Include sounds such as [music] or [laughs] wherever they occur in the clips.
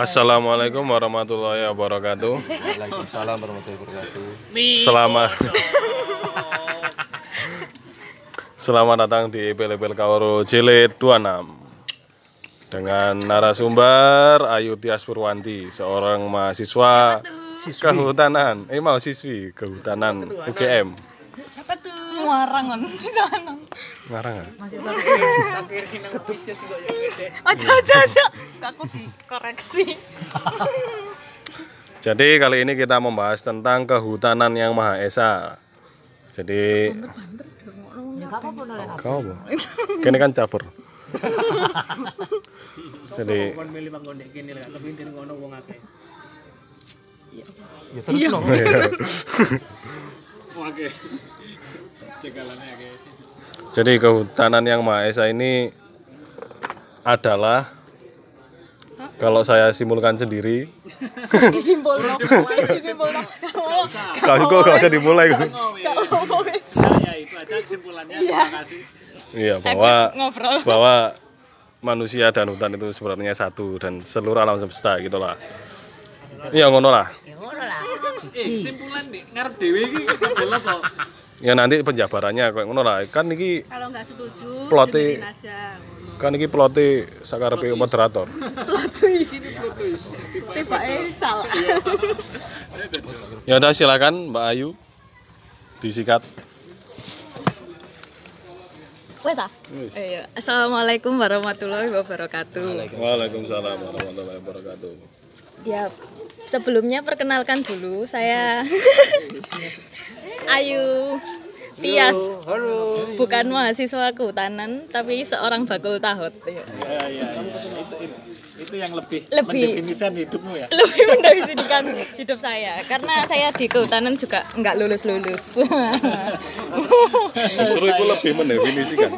Assalamualaikum warahmatullahi wabarakatuh. Waalaikumsalam warahmatullahi wabarakatuh. Selamat Selamat datang di Pel-Pel Kauro Jilid 26 dengan narasumber Ayu Tias Purwanti, seorang mahasiswa kehutanan, eh mahasiswi kehutanan UGM. Siapa tuh? Muarangan di sana. Ngarang nggak? Aja aja aja. Aku dikoreksi. Jadi kali ini kita membahas tentang kehutanan yang Maha Esa. Jadi Kau apa? Kini kan caper. Jadi Ya terus no. [laughs] Jadi kehutanan yang Maha Esa ini adalah kalau saya simpulkan sendiri, Disimpul no. Disimpul no. kalau kok gak usah dimulai. ya itu aja kesimpulannya Iya. terima kasih Iya bahwa bahwa manusia dan hutan itu sebenarnya satu dan seluruh alam semesta gitulah. Iya ngono lah. eh kesimpulan nih ngarep dewe iki apa Ya nanti penjabarannya kayak ngono lah. Kan iki Kalau nggak setuju, dengerin aja. kan iki pelote sakarepe moderator. Tiba eh salah. Ya udah silakan Mbak Ayu disikat. Wes ah. Iya. Assalamualaikum warahmatullahi wabarakatuh. Waalaikumsalam warahmatullahi wabarakatuh. Ya, sebelumnya perkenalkan dulu saya [laughs] Ayu Tias. Bukan mahasiswa kehutanan, tapi seorang bakul tahut. ya ya ya itu, itu, itu yang lebih, Lebih. mendefinisikan hidupmu ya Lebih mendefinisikan hidup saya karena saya di kehutanan juga nggak lulus lulus. [laughs] Justru itu lebih mendefinisikan.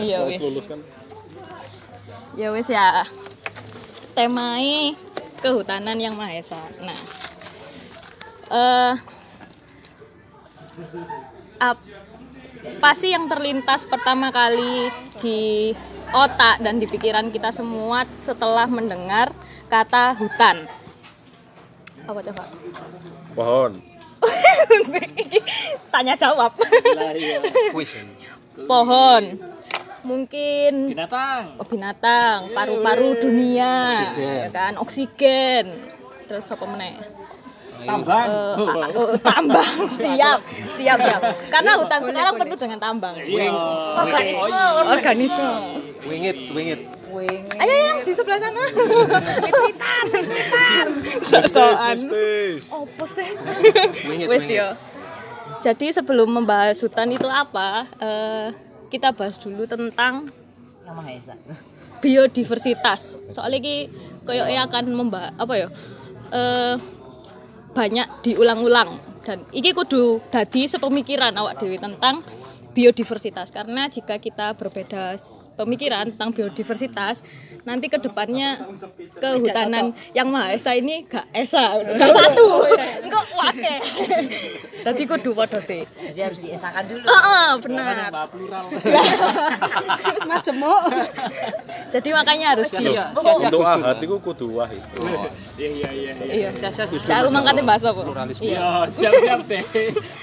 Iya wis. Lulus kan. Ya wis ya. Temai kehutanan yang Maha Esa. Nah. Eh apa sih yang terlintas pertama kali di otak dan di pikiran kita semua setelah mendengar kata hutan? Apa coba? Pohon. [laughs] Tanya jawab. lah iya Pohon. Mungkin binatang Oh, binatang, paru-paru dunia, ya kan, oksigen. Terus apa meneh? Tambang oh, tambang, [laughs] siap, siap, siap. Karena hutan sekarang penuh dengan tambang. iya Organisme, organisme. Wingit, wingit. Ayo yang di sebelah sana. [laughs] Pintar, pintar. Sosokan. Apa sih? Wingit, Wes yo. Jadi sebelum membahas hutan itu apa, eh, kita bahas dulu tentang Yang Maha Esa. biodiversitas. Soalnya ki koyo akan membahas apa ya? Eh, banyak diulang-ulang. Dan iki kudu dadi sepemikiran awak dewi tentang biodiversitas. Karena jika kita berbeda pemikiran tentang biodiversitas nanti ke depannya kehutanan yang maha esa ini gak esa. Gak [laughs] satu. Enggak wake tadi kudu podo sih. Jadi harus diesakan dulu. Heeh, benar. mbak plural. [laughs] Macemuk jadi makanya harus di Untuk ahad itu kudu wahid. iya iya iya iya. Saya aku mangkatnya bahas apa iya. Oh siap siap deh.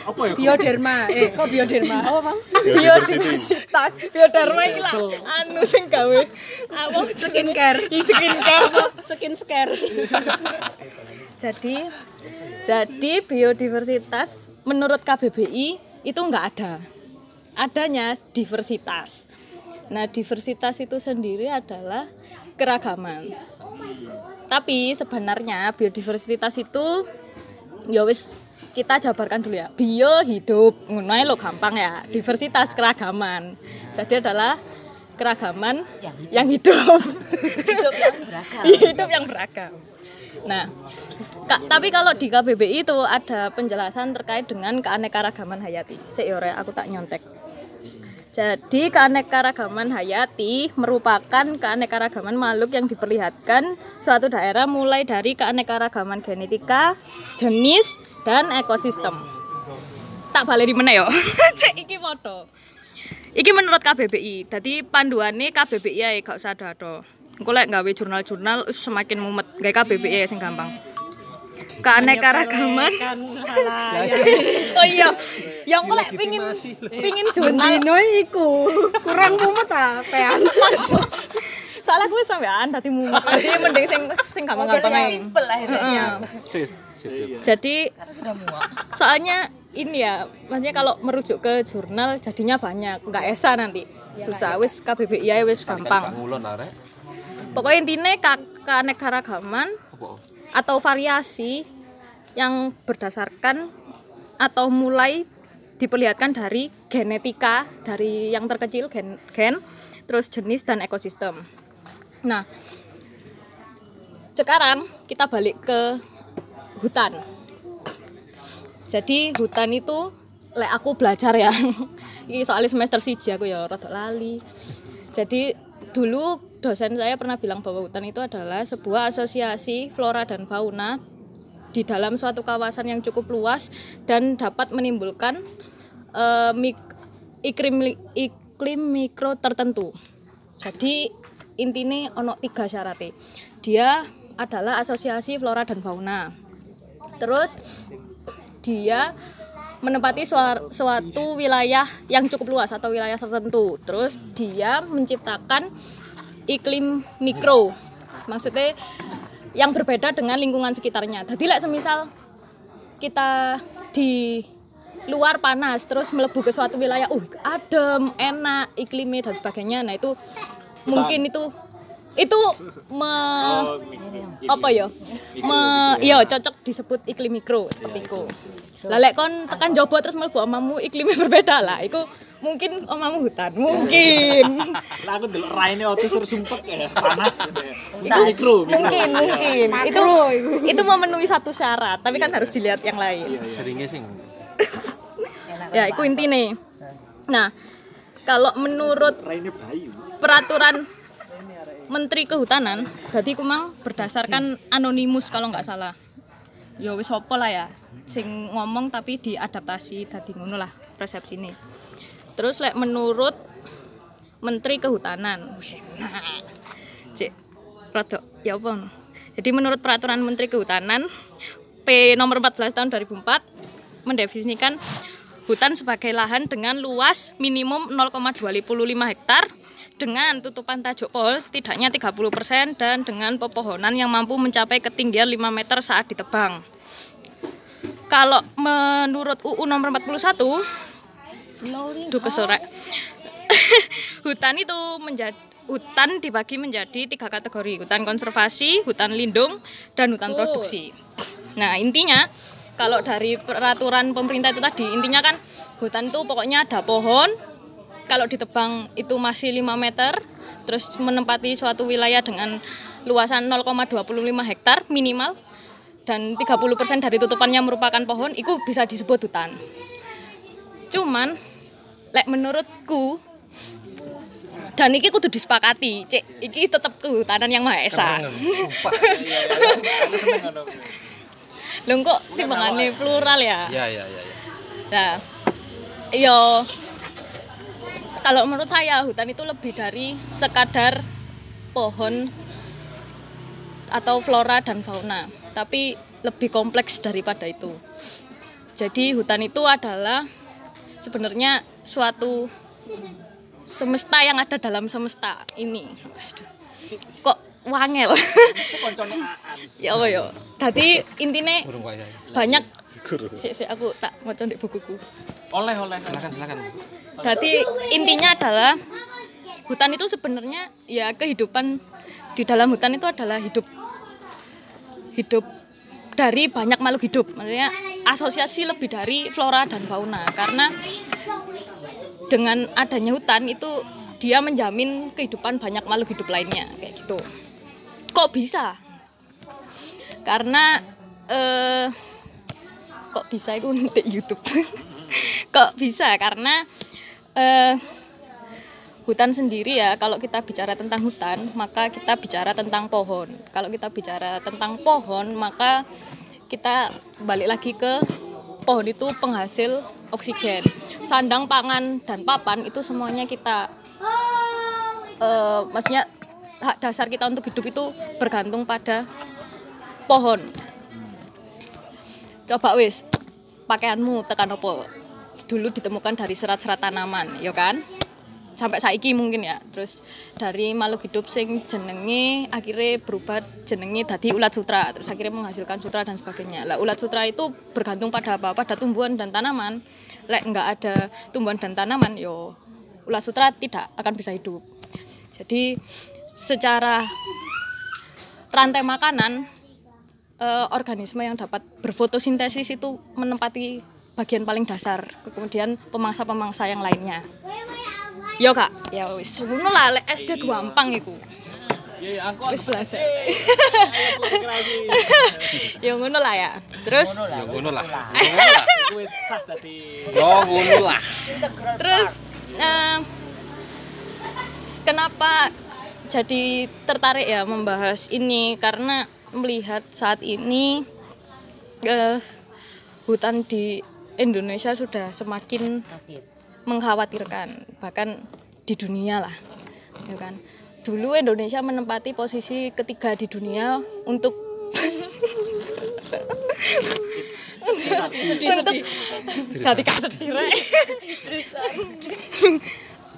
Apa ya Bioderma. Eh, kok bioderma? Apa, Bang? Biodiversitas biodharma iki lah. Anu sing gawe apa? Skincare. Ih, skincare. Skin scare. jadi jadi biodiversitas menurut KBBI itu enggak ada. Adanya diversitas. Nah diversitas itu sendiri adalah keragaman. Tapi sebenarnya biodiversitas itu ya wis kita jabarkan dulu ya. Bio hidup ngono ae lo gampang ya. Diversitas keragaman. Jadi adalah keragaman yang hidup. hidup. Yang [laughs] beragam. Hidup yang beragam. Nah ka- tapi kalau di KBBI itu ada penjelasan terkait dengan keanekaragaman hayati. Seore aku tak nyontek. Jadi keanekaragaman hayati merupakan keanekaragaman makhluk yang diperlihatkan suatu daerah mulai dari keanekaragaman genetika, jenis, dan ekosistem. Tak balik di mana yo? [laughs] Cek iki foto. Iki menurut KBBI. Jadi panduannya KBBI ya gak usah ada engko lek gawe jurnal-jurnal semakin mumet gawe KBBI sing gampang keanekaragaman [laughs] oh iya yang engko lek pingin pingin jurnal Dino iku kurang mumet ah pean. [laughs] soalnya gue sampean tadi mumet jadi mending sing sing gampang-gampang ae. Simpel lah intinya. Sip. jadi soalnya ini ya maksudnya kalau merujuk ke jurnal jadinya banyak nggak esa nanti. Susah wis KBBI ae wis gampang. pokoknya intinya ka- keanekaragaman atau variasi yang berdasarkan atau mulai diperlihatkan dari genetika dari yang terkecil gen, gen terus jenis dan ekosistem. Nah, sekarang kita balik ke hutan. Jadi hutan itu lek aku belajar ya. [laughs] Ini soalnya semester siji aku ya rada lali. Jadi dulu dosen saya pernah bilang bahwa hutan itu adalah sebuah asosiasi flora dan fauna di dalam suatu kawasan yang cukup luas dan dapat menimbulkan eh, mik- iklim iklim mikro tertentu. Jadi intinya ono tiga syaratnya. Dia adalah asosiasi flora dan fauna. Terus dia menempati sua- suatu wilayah yang cukup luas atau wilayah tertentu. Terus dia menciptakan iklim mikro. Maksudnya yang berbeda dengan lingkungan sekitarnya. Jadi lek semisal kita di luar panas terus melebu ke suatu wilayah, uh adem, enak iklimnya dan sebagainya. Nah, itu mungkin itu itu me, apa ya? Me, iya cocok disebut iklim mikro seperti itu. Lah lek kon tekan jobo terus mlebu omamu iklimnya berbeda lah. Iku mungkin omamu hutan, mungkin. [laughs] Lah aku delok raine oto sur sumpek ya, panas gitu ya. Itu mikro, mungkin mungkin itu itu memenuhi satu syarat tapi kan harus dilihat yang lain Seringnya sing. [laughs] ya itu intinya nah kalau menurut peraturan Menteri Kehutanan jadi kumang berdasarkan anonimus kalau nggak salah. Ya wis apa lah ya sing ngomong tapi diadaptasi dadi ngono lah persepsi ini terus lek menurut Menteri Kehutanan [laughs] cek rada ya apa jadi menurut peraturan Menteri Kehutanan P nomor 14 tahun 2004 mendefinisikan hutan sebagai lahan dengan luas minimum 0,255 hektar dengan tutupan tajuk pohon setidaknya 30% dan dengan pepohonan yang mampu mencapai ketinggian 5 meter saat ditebang. Kalau menurut UU nomor 41 Duh kesorek. [laughs] hutan itu menjadi hutan dibagi menjadi tiga kategori hutan konservasi, hutan lindung, dan hutan produksi. Nah intinya kalau dari peraturan pemerintah itu tadi intinya kan hutan itu pokoknya ada pohon kalau ditebang itu masih 5 meter terus menempati suatu wilayah dengan luasan 0,25 hektar minimal dan 30% dari tutupannya merupakan pohon itu bisa disebut hutan. Cuman lek menurutku dan iki kudu disepakati, cek iki tetap kehutanan yang maha esa. [laughs] Lho kok timbangane plural ya? Ya ya ya ya. Nah, yo kalau menurut saya hutan itu lebih dari sekadar pohon atau flora dan fauna, tapi lebih kompleks daripada itu. Jadi hutan itu adalah sebenarnya suatu semesta yang ada dalam semesta ini. Aduh, Kok wangel? [laughs] ya apa ya? Tadi wayang. banyak sik sik aku tak maca di bukuku. Oleh oleh. Silakan silakan. Jadi intinya adalah hutan itu sebenarnya ya kehidupan di dalam hutan itu adalah hidup hidup dari banyak makhluk hidup. Maksudnya asosiasi lebih dari flora dan fauna karena dengan adanya hutan itu dia menjamin kehidupan banyak makhluk hidup lainnya kayak gitu. Kok bisa? Karena eh kok bisa itu [laughs] di YouTube. kok bisa? Karena eh hutan sendiri ya kalau kita bicara tentang hutan maka kita bicara tentang pohon kalau kita bicara tentang pohon maka kita balik lagi ke pohon itu penghasil oksigen sandang pangan dan papan itu semuanya kita eh maksudnya hak dasar kita untuk hidup itu bergantung pada pohon. Coba wis pakaianmu tekan apa? Dulu ditemukan dari serat-serat tanaman, ya kan? Sampai saiki mungkin ya. Terus dari makhluk hidup sing jenenge akhirnya berubah jenenge dadi ulat sutra, terus akhirnya menghasilkan sutra dan sebagainya. Lah ulat sutra itu bergantung pada apa? Pada tumbuhan dan tanaman. Lek nggak ada tumbuhan dan tanaman, yo ulat sutra tidak akan bisa hidup. Jadi secara rantai makanan eh, organisme yang dapat berfotosintesis itu menempati bagian paling dasar kemudian pemangsa-pemangsa yang lainnya. Yo kak. Ya wis ngono lah lek SD gampang iku. Ya, ya, aku wis lah Sek. [laughs] ya ngono lah ya. Terus? Ya ngono lah. wis sah tadi. Yo ngono lah. terus eh, kenapa jadi tertarik ya membahas ini? Karena melihat saat ini eh, hutan di Indonesia sudah semakin mengkhawatirkan bahkan di dunia lah ya kan? Dulu Indonesia menempati posisi ketiga di dunia untuk sedih rek.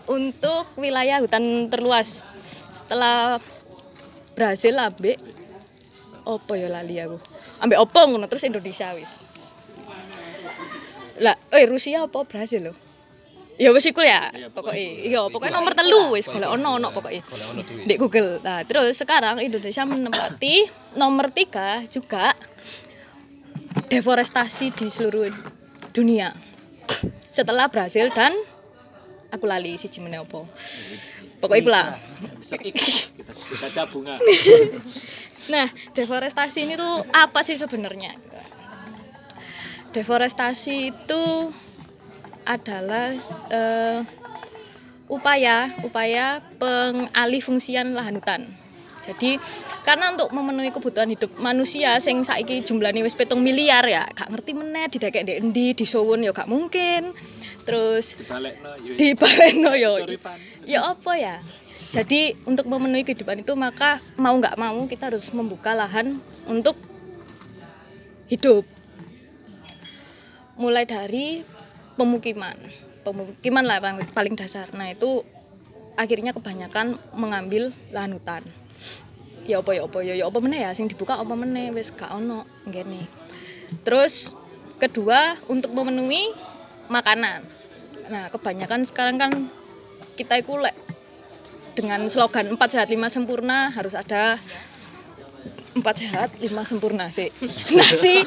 untuk wilayah hutan terluas. Setelah Brasil ambek opo ya lali aku? Ambek opo ngono terus Indonesia wis lah eh Rusia apa Brasil lo ya wis iku ya pokoknya iya pokoknya nomor telu wis golek ono ono pokoknya di Google. Nah terus sekarang Indonesia menempati [coughs] nomor tiga juga deforestasi di seluruh dunia. Setelah Brasil dan aku lali si meneh opo pokoknya cabungan. [laughs] Nah, deforestasi ini tuh apa sih sebenarnya? Deforestasi itu adalah eh, upaya upaya pengalih fungsian lahan hutan. Jadi karena untuk memenuhi kebutuhan hidup manusia sing saiki jumlahnya wis petung miliar ya, gak ngerti meneh didekek ndek endi, disowon ya gak mungkin. Terus di Baleno yo. Sorry, Van. Ya apa ya? Jadi untuk memenuhi kehidupan itu maka mau nggak mau kita harus membuka lahan untuk hidup. Mulai dari pemukiman, pemukiman lah paling, paling dasar. Nah itu akhirnya kebanyakan mengambil lahan hutan. Ya apa ya apa ya ya apa meneh ya sing dibuka apa meneh wis gak ono ngene. Terus kedua untuk memenuhi makanan. Nah, kebanyakan sekarang kan kita itu lek dengan slogan 4 sehat 5 sempurna harus ada empat sehat lima sempurna sih. Nasi.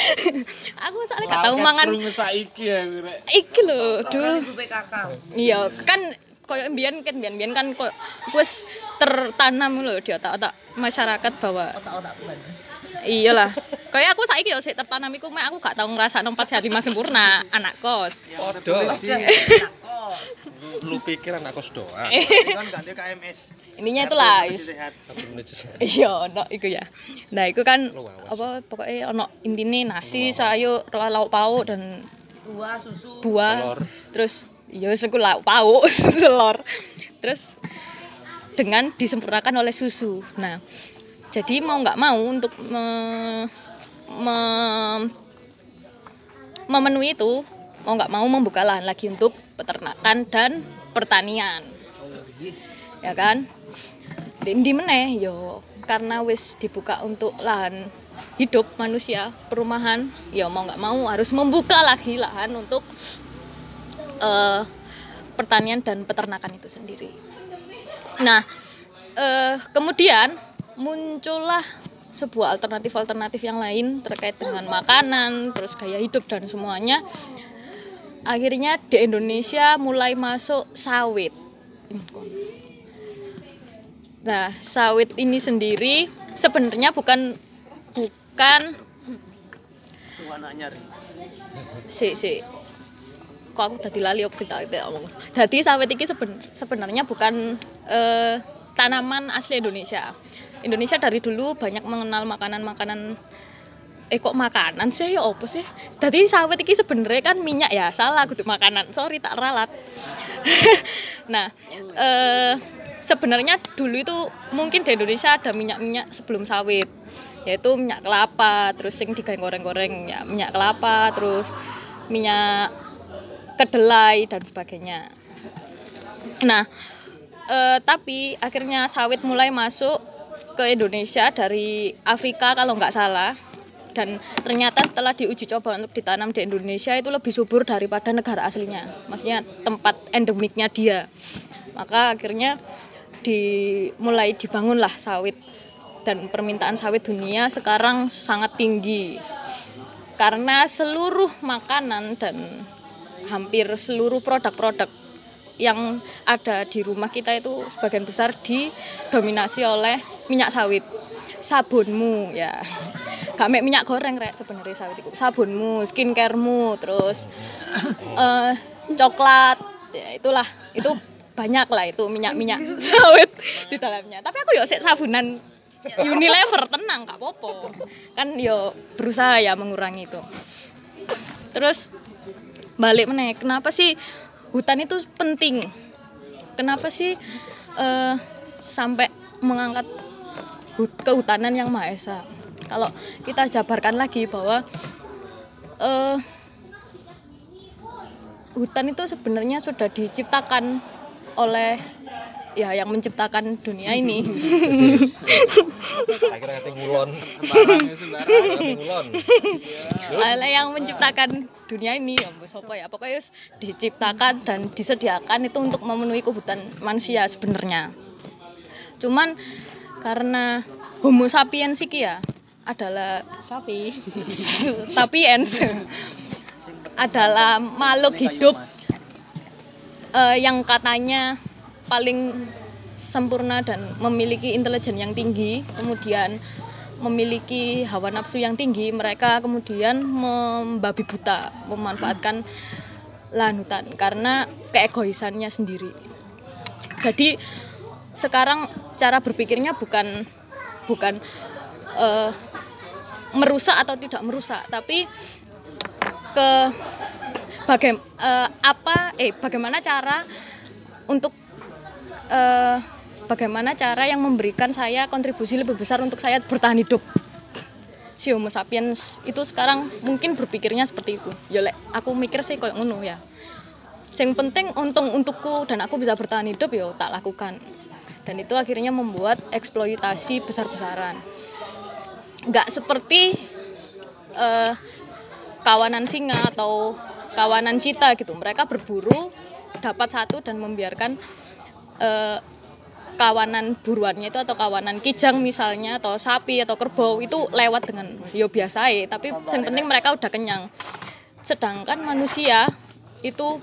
[laughs] Aku soalnya gak tahu mangan. Krungu saiki ya iki lho duh iya kan koyo mbiyen kan mbiyen mbiyen kan koyo wis tertanam lho di otak-otak masyarakat bahwa iyalah. Kayak aku saiki yo sik tertanam iku mek aku gak tau ngrasakno empat sehat lima sempurna anak kos. Podo. Lu pikir anak kos doang. [laughs] Kan ganti KMS. Intinya itulah wis Sehat. [laughs] iya ono iku ya. Nah iku kan apa pokoknya ono intine nasi sayur lauk pauk dan Buah, susu. buah. Terus ya wis iku lauk pauk [laughs] telur. Terus dengan disempurnakan oleh susu. Nah jadi mau nggak mau untuk me- me- memenuhi itu mau nggak mau membuka lahan lagi untuk peternakan dan pertanian ya kan? Di, di meneh yo karena wis dibuka untuk lahan hidup manusia perumahan ya mau nggak mau harus membuka lagi lahan untuk eh, pertanian dan peternakan itu sendiri. Nah eh, kemudian muncullah sebuah alternatif-alternatif yang lain terkait dengan makanan terus gaya hidup dan semuanya. Akhirnya di Indonesia mulai masuk sawit Nah, sawit ini sendiri sebenarnya bukan bukan si si kok aku tadi lali apa sih tak ngomong. Dadi sawit iki seben- sebenarnya bukan eh, tanaman asli Indonesia. Indonesia dari dulu banyak mengenal makanan-makanan eh kok makanan sih ya apa sih? Dadi sawit iki sebenarnya kan minyak ya. Salah kudu makanan. Sorry tak ralat. [laughs] nah, eh, sebenarnya dulu itu mungkin di Indonesia ada minyak-minyak sebelum sawit, yaitu minyak kelapa, terus yang digoreng-goreng ya minyak kelapa, terus minyak kedelai dan sebagainya. Nah, eh, tapi akhirnya sawit mulai masuk ke Indonesia dari Afrika kalau nggak salah dan ternyata setelah diuji coba untuk ditanam di Indonesia itu lebih subur daripada negara aslinya. Maksudnya tempat endemiknya dia. Maka akhirnya dimulai dibangunlah sawit. Dan permintaan sawit dunia sekarang sangat tinggi. Karena seluruh makanan dan hampir seluruh produk-produk yang ada di rumah kita itu sebagian besar didominasi oleh minyak sawit sabunmu ya. Gak minyak goreng rek sebenarnya sawit itu. Sabunmu skincaremu terus eh coklat ya itulah. Itu banyak lah itu minyak-minyak [laughs] sawit di dalamnya. Tapi aku yo sik sabunan Unilever tenang gak popo kan yo berusaha ya mengurangi itu. Terus balik meneh kenapa sih hutan itu penting? Kenapa sih eh, sampai mengangkat kehutanan yang maha esa. Kalau kita jabarkan lagi bahwa eh, hutan itu sebenarnya sudah diciptakan oleh ya yang menciptakan dunia ini. Akhirnya oleh yang menciptakan dunia ini ya mbak Sopo ya. Pokoknya diciptakan dan disediakan itu untuk memenuhi kebutuhan manusia sebenarnya. Cuman karena Homo sapiens iki ya adalah sapi [laughs] sapiens adalah makhluk hidup eh, yang katanya paling sempurna dan memiliki intelijen yang tinggi, kemudian memiliki hawa nafsu yang tinggi, mereka kemudian membabi buta, memanfaatkan lahan hutan karena keegoisannya sendiri. Jadi sekarang cara berpikirnya bukan bukan eh, merusak atau tidak merusak, tapi ke bagaim eh, apa eh bagaimana cara untuk eh, bagaimana cara yang memberikan saya kontribusi lebih besar untuk saya bertahan hidup. Si Homo sapiens itu sekarang mungkin berpikirnya seperti itu. Ya lek aku mikir sih kayak ngono ya. Yang penting untung untukku dan aku bisa bertahan hidup ya tak lakukan dan itu akhirnya membuat eksploitasi besar-besaran. Nggak seperti eh, kawanan singa atau kawanan cita gitu. Mereka berburu dapat satu dan membiarkan eh, kawanan buruannya itu atau kawanan kijang misalnya atau sapi atau kerbau itu lewat dengan yo biasa ya tapi yang penting mereka udah kenyang. Sedangkan manusia itu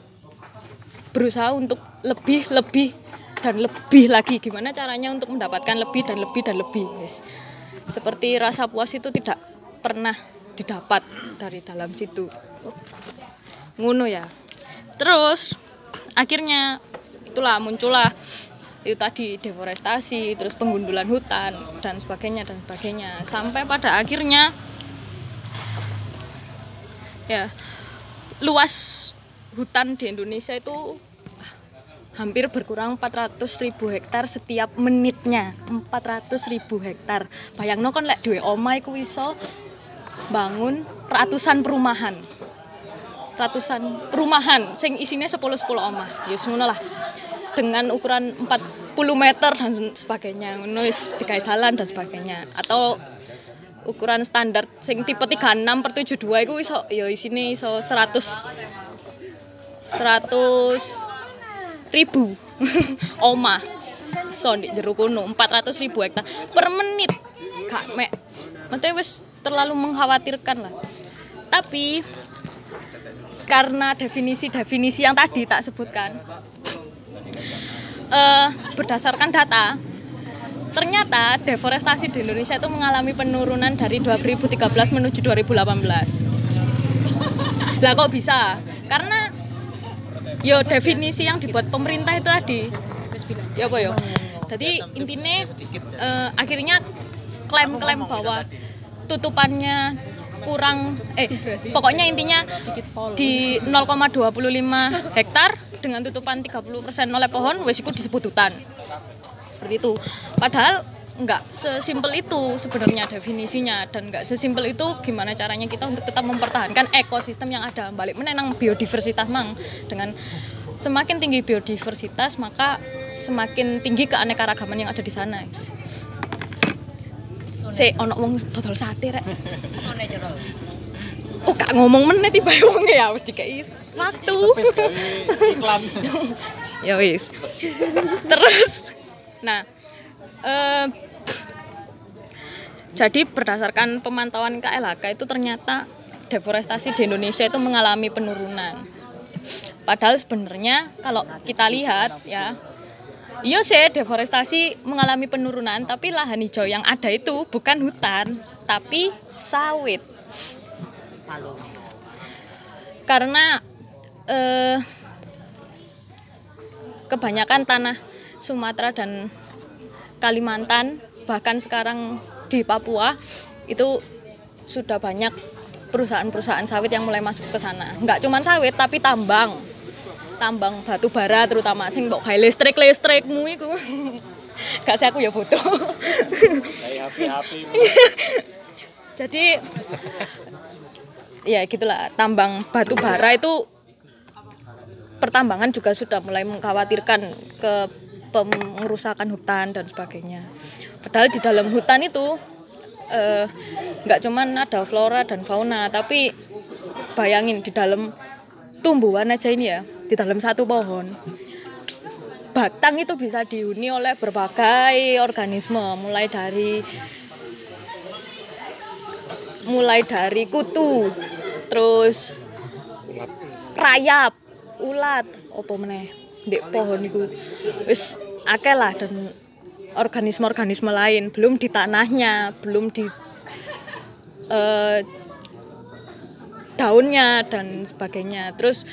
berusaha untuk lebih lebih dan lebih lagi. Gimana caranya untuk mendapatkan lebih dan lebih dan lebih Yes. seperti rasa puas itu tidak pernah didapat dari dalam situ. Ngono ya. Terus akhirnya itulah muncullah itu tadi deforestasi terus penggundulan hutan dan sebagainya dan sebagainya. Sampai pada akhirnya ya luas hutan di Indonesia itu hampir berkurang 400 ribu hektar setiap menitnya. 400 ribu hektar. Bayang kon lek duwe omah iku iso bangun ratusan perumahan. Ratusan perumahan sing isinya 10 10 omah. Ya ngono lah. Dengan ukuran 40 meter dan sebagainya. Ngono wis dalan dan sebagainya. Atau ukuran standar sing tipe 36 per 72 iku iso ya isine iso 100 100 ribu. [laughs] Omah so di jero kono 400 ribu hektar per menit. Gak mek Maksudnya wis terlalu mengkhawatirkan lah. Tapi karena definisi-definisi yang tadi tak sebutkan [laughs] eh, berdasarkan data ternyata deforestasi di Indonesia itu mengalami penurunan dari 2013 menuju 2018 [laughs] lah kok bisa? Karena yo definisi yang dibuat pemerintah itu tadi ya apa ya jadi intinya eh, akhirnya klaim-klaim bahwa tutupannya kurang eh pokoknya intinya di 0,25 hektar dengan tutupan 30% oleh pohon iku disebut hutan. Seperti itu. Padahal nggak sesimpel itu sebenarnya definisinya dan nggak sesimpel itu gimana caranya kita untuk tetap mempertahankan ekosistem yang ada. Balik menenang biodiversitas mang. Dengan semakin tinggi biodiversitas maka semakin tinggi keanekaragaman yang ada di sana. Se ono wong dodol sate rek. Oh gak ngomong meneh tiba wong ya wis dikei waktu. Iklan. [laughs] Ya wis. Terus. Nah eh, jadi berdasarkan pemantauan KLHK itu ternyata deforestasi di Indonesia itu mengalami penurunan padahal sebenarnya kalau kita lihat ya Iya sih, deforestasi mengalami penurunan, tapi lahan hijau yang ada itu bukan hutan, tapi sawit. Karena eh, kebanyakan tanah Sumatera dan Kalimantan, bahkan sekarang di Papua itu sudah banyak perusahaan-perusahaan sawit yang mulai masuk ke sana. Nggak cuma sawit, tapi tambang. Tambang batu bara terutama sing mbok gawe listrik listrikmu iku. [laughs] Gak sih aku ya foto [laughs] jadi ya gitulah tambang batu bara itu pertambangan juga sudah mulai mengkhawatirkan ke pengerusakan hutan dan sebagainya padahal di dalam hutan itu eh, nggak cuman ada flora dan fauna tapi bayangin di dalam tumbuhan aja ini ya di dalam satu pohon. Batang itu bisa dihuni oleh berbagai organisme mulai dari mulai dari kutu terus rayap ulat apa meneh di pohon itu wis akeh lah dan organisme-organisme lain belum di tanahnya belum di eh, daunnya dan sebagainya. Terus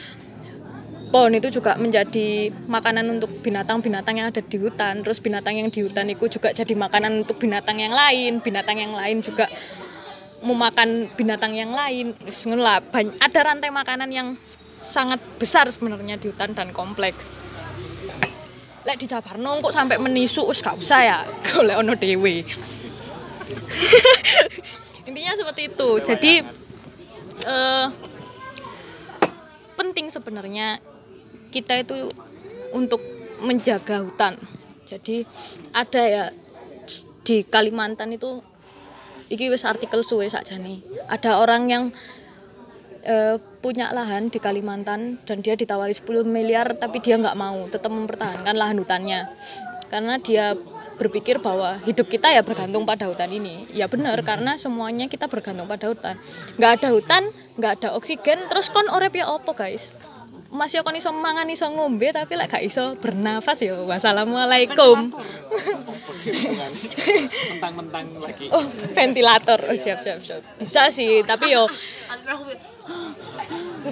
pohon itu juga menjadi makanan untuk binatang-binatang yang ada di hutan. Terus binatang yang di hutan itu juga jadi makanan untuk binatang yang lain. Binatang yang lain juga memakan binatang yang lain. Lah, ada rantai makanan yang sangat besar sebenarnya di hutan dan kompleks lek di Jabarno kok sampai menisu wis gak usah ya golek ono dewe [laughs] intinya seperti itu jadi eh, penting sebenarnya kita itu untuk menjaga hutan. Jadi ada ya di Kalimantan itu iki wis artikel suwe sakjane. Ada orang yang eh, punya lahan di Kalimantan dan dia ditawari 10 miliar tapi dia nggak mau tetap mempertahankan lahan hutannya. Karena dia berpikir bahwa hidup kita ya bergantung pada hutan ini. Ya benar karena semuanya kita bergantung pada hutan. Nggak ada hutan nggak ada oksigen terus kon orep ya opo guys? Masih kon iso mangan iso ngombe tapi lek gak iso bernafas ya. Wassalamualaikum. Mentang-mentang lagi. Oh ventilator. Oh siap siap siap. Bisa sih tapi yo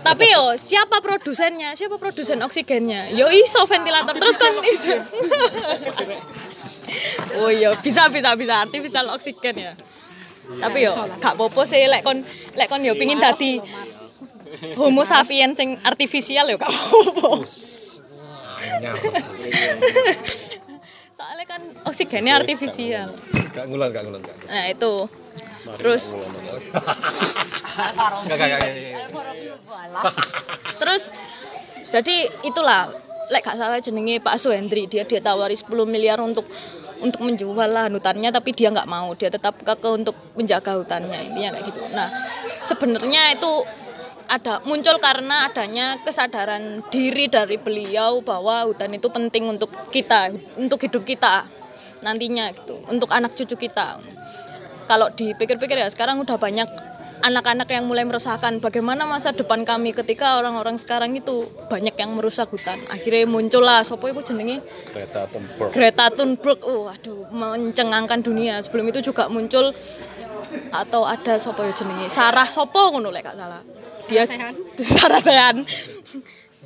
tapi yo siapa produsennya? Siapa produsen oksigennya? Yo iso ventilator. Terus kan iso. oh iya bisa bisa bisa. Artificial oksigen ya. Tapi yo gak popo sih. Lek kon lek kon yo pingin dadi homo sapiens sing artifisial yo gak popo [laughs] soalnya kan oksigennya artifisial. Gak ngulan, gak ngulan, gak nah itu. Terus terus jadi itulah. Lek gak salah jenenge Pak Suhendri dia dia tawari 10 miliar untuk untuk menjual lahan hutannya tapi dia nggak mau. Dia tetap keke untuk menjaga hutannya intinya kayak gitu. Nah sebenarnya itu ada muncul karena adanya kesadaran diri dari beliau bahwa hutan itu penting untuk kita untuk hidup kita nantinya gitu untuk anak cucu kita. Kalau dipikir-pikir ya sekarang udah banyak anak-anak yang mulai meresahkan. Bagaimana masa depan kami ketika orang-orang sekarang itu banyak yang merusak hutan? Akhirnya muncullah sopo itu jenenge Greta Thunberg. Greta Thunberg. Oh aduh mencengangkan dunia. Sebelum itu juga muncul atau ada sopo ya jenenge? Sarah sopo ngono lek gak salah? Dia [laughs] Sarah Sehan.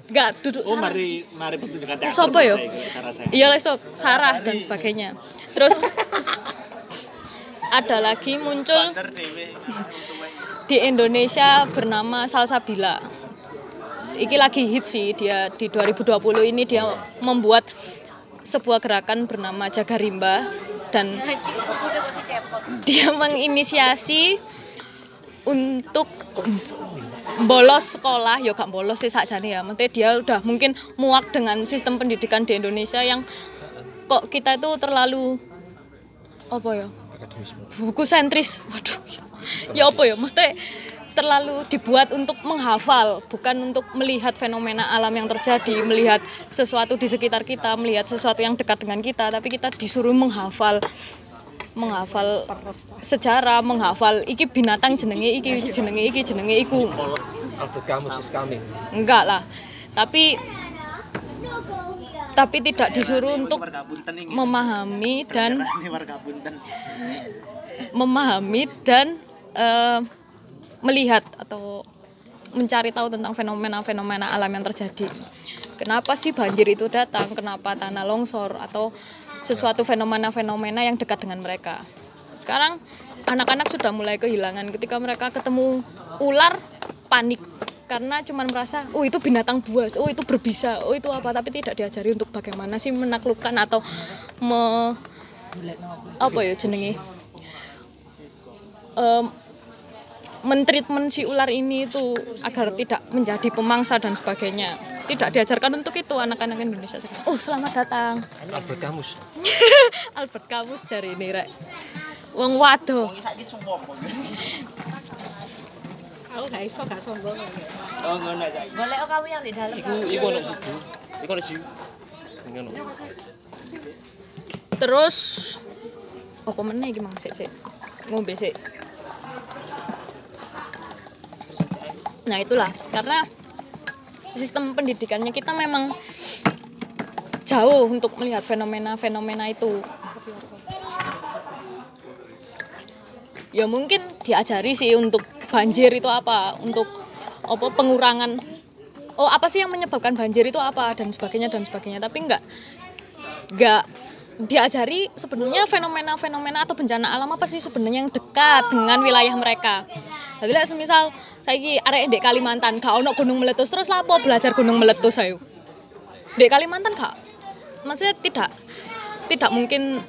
Enggak duduk oh Sarah. mari mari pertunjukan teater Sopo yo? Sarah saya Iya lah sob, Sarah dan sebagainya. Terus [laughs] ada lagi muncul di Indonesia bernama Salsabila. Iki lagi hit sih dia di 2020 ini dia membuat sebuah gerakan bernama Jaga Rimba dan dia menginisiasi untuk bolos sekolah. Ya gak bolos sih sakjane ya. Maksudnya dia udah mungkin muak dengan sistem pendidikan di Indonesia yang kok kita itu terlalu apa ya? Buku sentris. Waduh. Ya apa ya? Mesti terlalu dibuat untuk menghafal bukan untuk melihat fenomena alam yang terjadi melihat sesuatu di sekitar kita melihat sesuatu yang dekat dengan kita tapi kita disuruh menghafal menghafal sejarah menghafal iki binatang jenenge iki jenenge iki jenenge iku. Albert Camus enggak lah. Tapi tapi tidak disuruh untuk memahami dan memahami dan eh, melihat atau mencari tahu tentang fenomena-fenomena alam yang terjadi. Kenapa sih banjir itu datang? Kenapa tanah longsor atau sesuatu fenomena-fenomena yang dekat dengan mereka? Sekarang anak-anak sudah mulai kehilangan ketika mereka ketemu ular panik karena cuman merasa oh itu binatang buas, oh itu berbisa, oh itu apa tapi tidak diajari untuk bagaimana sih menaklukkan atau me apa ya jenenge Em, mentreatment si ular ini itu agar tidak menjadi pemangsa dan sebagainya. Tidak diajarkan untuk itu anak-anak Indonesia sekarang. Oh, selamat datang. Albert Camus. [laughs] Albert Camus dari ini, Rek. Wong wado. Aku gak iso gak sombong. Boleh oh kamu yang di dalam. Iku iku ono siji. Iku ono siji. Ngono. Terus apa meneh iki Mang sik sik. Ngombe sik. Nah, itulah. Karena sistem pendidikannya kita memang jauh untuk melihat fenomena-fenomena itu. Ya mungkin diajari sih untuk banjir itu apa, untuk apa pengurangan. Oh apa sih yang menyebabkan banjir itu apa dan sebagainya dan sebagainya. Tapi enggak nggak diajari sebenarnya fenomena-fenomena atau bencana alam apa sih sebenarnya yang dekat dengan wilayah mereka. Jadi lah semisal saiki arek ndek Kalimantan gak ono gunung meletus terus lapo belajar gunung meletus ayo. Ndek Kalimantan gak maksudnya tidak tidak mungkin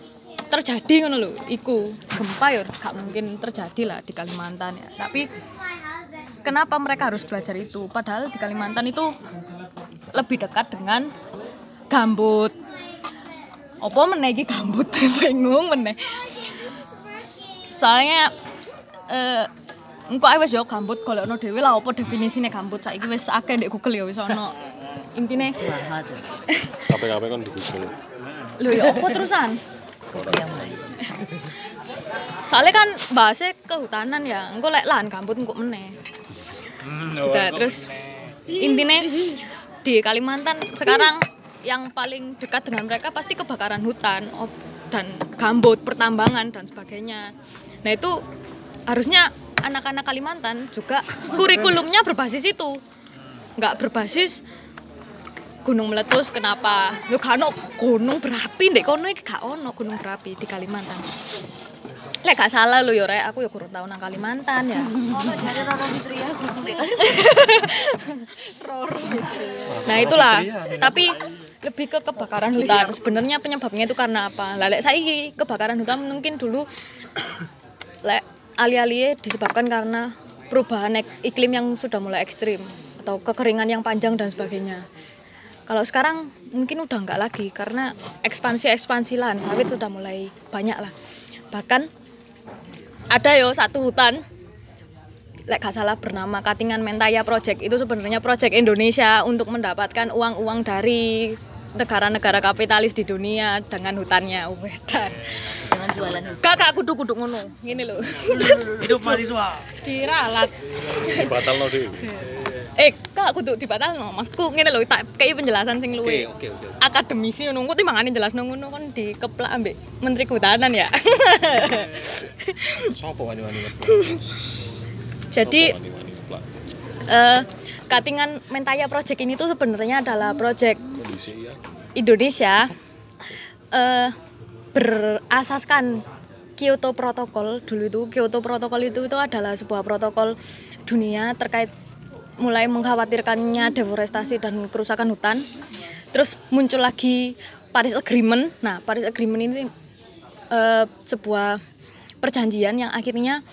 terjadi ngono lho iku gempa ya gak mungkin terjadi lah di Kalimantan ya. Tapi kenapa mereka harus belajar itu padahal di Kalimantan itu lebih dekat dengan gambut apa meneh iki gambut [laughs] bingung meneh. Soalnya eh engko ae wis yo gambut golekno dhewe lah apa definisine gambut? Saiki wis akeh ndek Google ya wis ono. Intine [laughs] KPKP kan di Google. lho ya apa terusan? Soalnya kan bahasnya kehutanan ya engko lek lahan gambut engko meneh. Udah, terus intinya di Kalimantan sekarang yang paling dekat dengan mereka pasti kebakaran hutan dan gambut, pertambangan dan sebagainya. Nah itu harusnya anak-anak Kalimantan juga kurikulumnya berbasis itu, nggak berbasis gunung meletus kenapa? Lu gak ono gunung berapi ndek kono iki gak ono gunung berapi di Kalimantan. Lek gak salah lu yo rek aku yo kurang tahu nang Kalimantan ya. Ono jare Roro Fitria gunung [laughs] Nah itulah, tapi lebih ke kebakaran hutan. Sebenarnya penyebabnya itu karena apa? Lah lek saiki kebakaran hutan mungkin dulu [coughs] lek ali-ali disebabkan karena perubahan iklim yang sudah mulai ekstrim atau kekeringan yang panjang dan sebagainya. Kalau sekarang mungkin udah enggak lagi karena ekspansi-ekspansi lahan sawit sudah mulai banyak lah. Bahkan ada yo satu hutan lek gak salah bernama Katingan Mentaya Project itu sebenarnya project Indonesia untuk mendapatkan uang-uang dari negara-negara kapitalis di dunia dengan hutannya. Wedan. Jangan jualan. Kakak kudu-kudu ngono. Ngene lho. [laughs] Hidup mahasiswa. Diralat. Batal no deh. Eh, kak kudu dibatalno. Maksudku ngene lho, tak kei penjelasan sing luwih. Oke, oke, oke. Akademisi ngono, kok timbangane jelasno ngono kan dikeplak ambek Menteri Kehutanan ya. Sopo wani-wani Jadi eh Katingan Mentaya Project ini tuh sebenarnya adalah project. Indonesia eh berasaskan Kyoto Protocol dulu itu Kyoto Protocol itu itu adalah sebuah protokol dunia terkait mulai mengkhawatirkannya deforestasi dan kerusakan hutan. Terus muncul lagi Paris Agreement. Nah, Paris Agreement ini eh, sebuah perjanjian yang akhirnya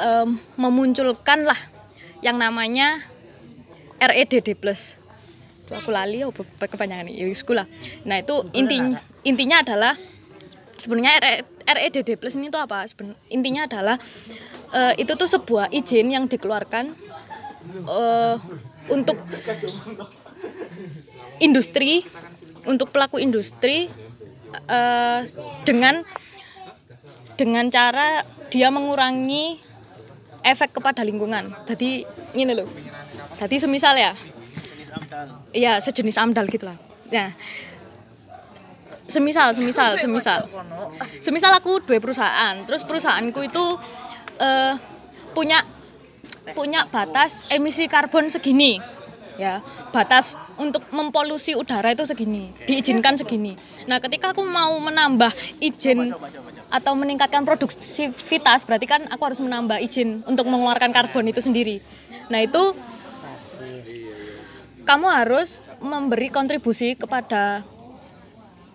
em, memunculkan lah yang namanya REDD plus. Tuh, aku lali oh kepanjangan ya wis ku lah. Nah, itu intinya intinya adalah sebenarnya RE REDD plus ini tuh apa? Seben- intinya adalah eh, itu tuh sebuah izin yang dikeluarkan eh, untuk industri untuk pelaku industri eh, dengan dengan cara dia mengurangi efek kepada lingkungan. Jadi ini loh. Jadi semisal ya, iya sejenis amdal gitu lah. Nah, semisal, semisal, semisal, semisal aku dua perusahaan, terus perusahaanku itu eh, punya punya batas emisi karbon segini, ya batas untuk mempolusi udara itu segini, diizinkan segini. Nah, ketika aku mau menambah izin atau meningkatkan produktivitas, berarti kan aku harus menambah izin untuk mengeluarkan karbon itu sendiri. Nah, itu kamu harus memberi kontribusi kepada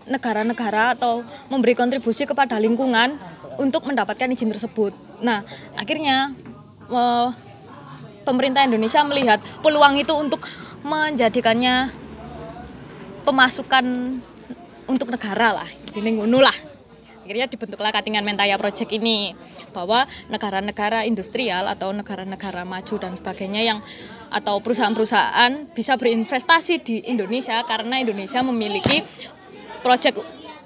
negara-negara atau memberi kontribusi kepada lingkungan untuk mendapatkan izin tersebut. Nah, akhirnya pemerintah Indonesia melihat peluang itu untuk menjadikannya pemasukan untuk negara lah. Ini ngono lah. Akhirnya dibentuklah Katingan Mentaya Project ini bahwa negara-negara industrial atau negara-negara maju dan sebagainya yang atau perusahaan-perusahaan bisa berinvestasi di Indonesia karena Indonesia memiliki proyek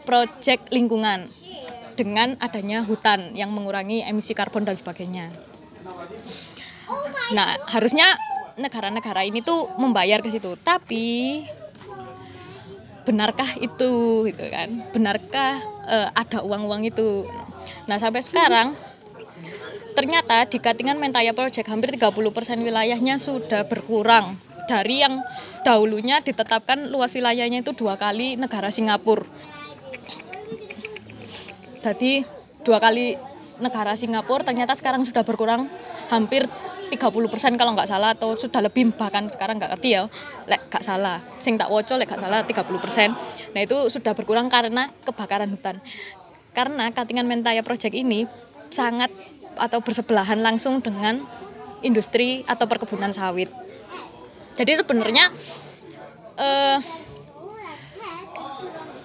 proyek lingkungan dengan adanya hutan yang mengurangi emisi karbon dan sebagainya. Nah, harusnya negara-negara ini tuh membayar ke situ. Tapi benarkah itu gitu kan? Benarkah eh, ada uang-uang itu? Nah, sampai sekarang ternyata di Katingan Mentaya Project hampir 30% wilayahnya sudah berkurang dari yang dahulunya ditetapkan luas wilayahnya itu dua kali negara Singapura. Jadi dua kali negara Singapura ternyata sekarang sudah berkurang hampir 30% kalau nggak salah atau sudah lebih bahkan sekarang nggak ngerti ya lek nggak salah. Sing tak woco lek nggak salah 30% nah itu sudah berkurang karena kebakaran hutan. Karena Katingan Mentaya Project ini sangat atau bersebelahan langsung dengan industri atau perkebunan sawit. Jadi sebenarnya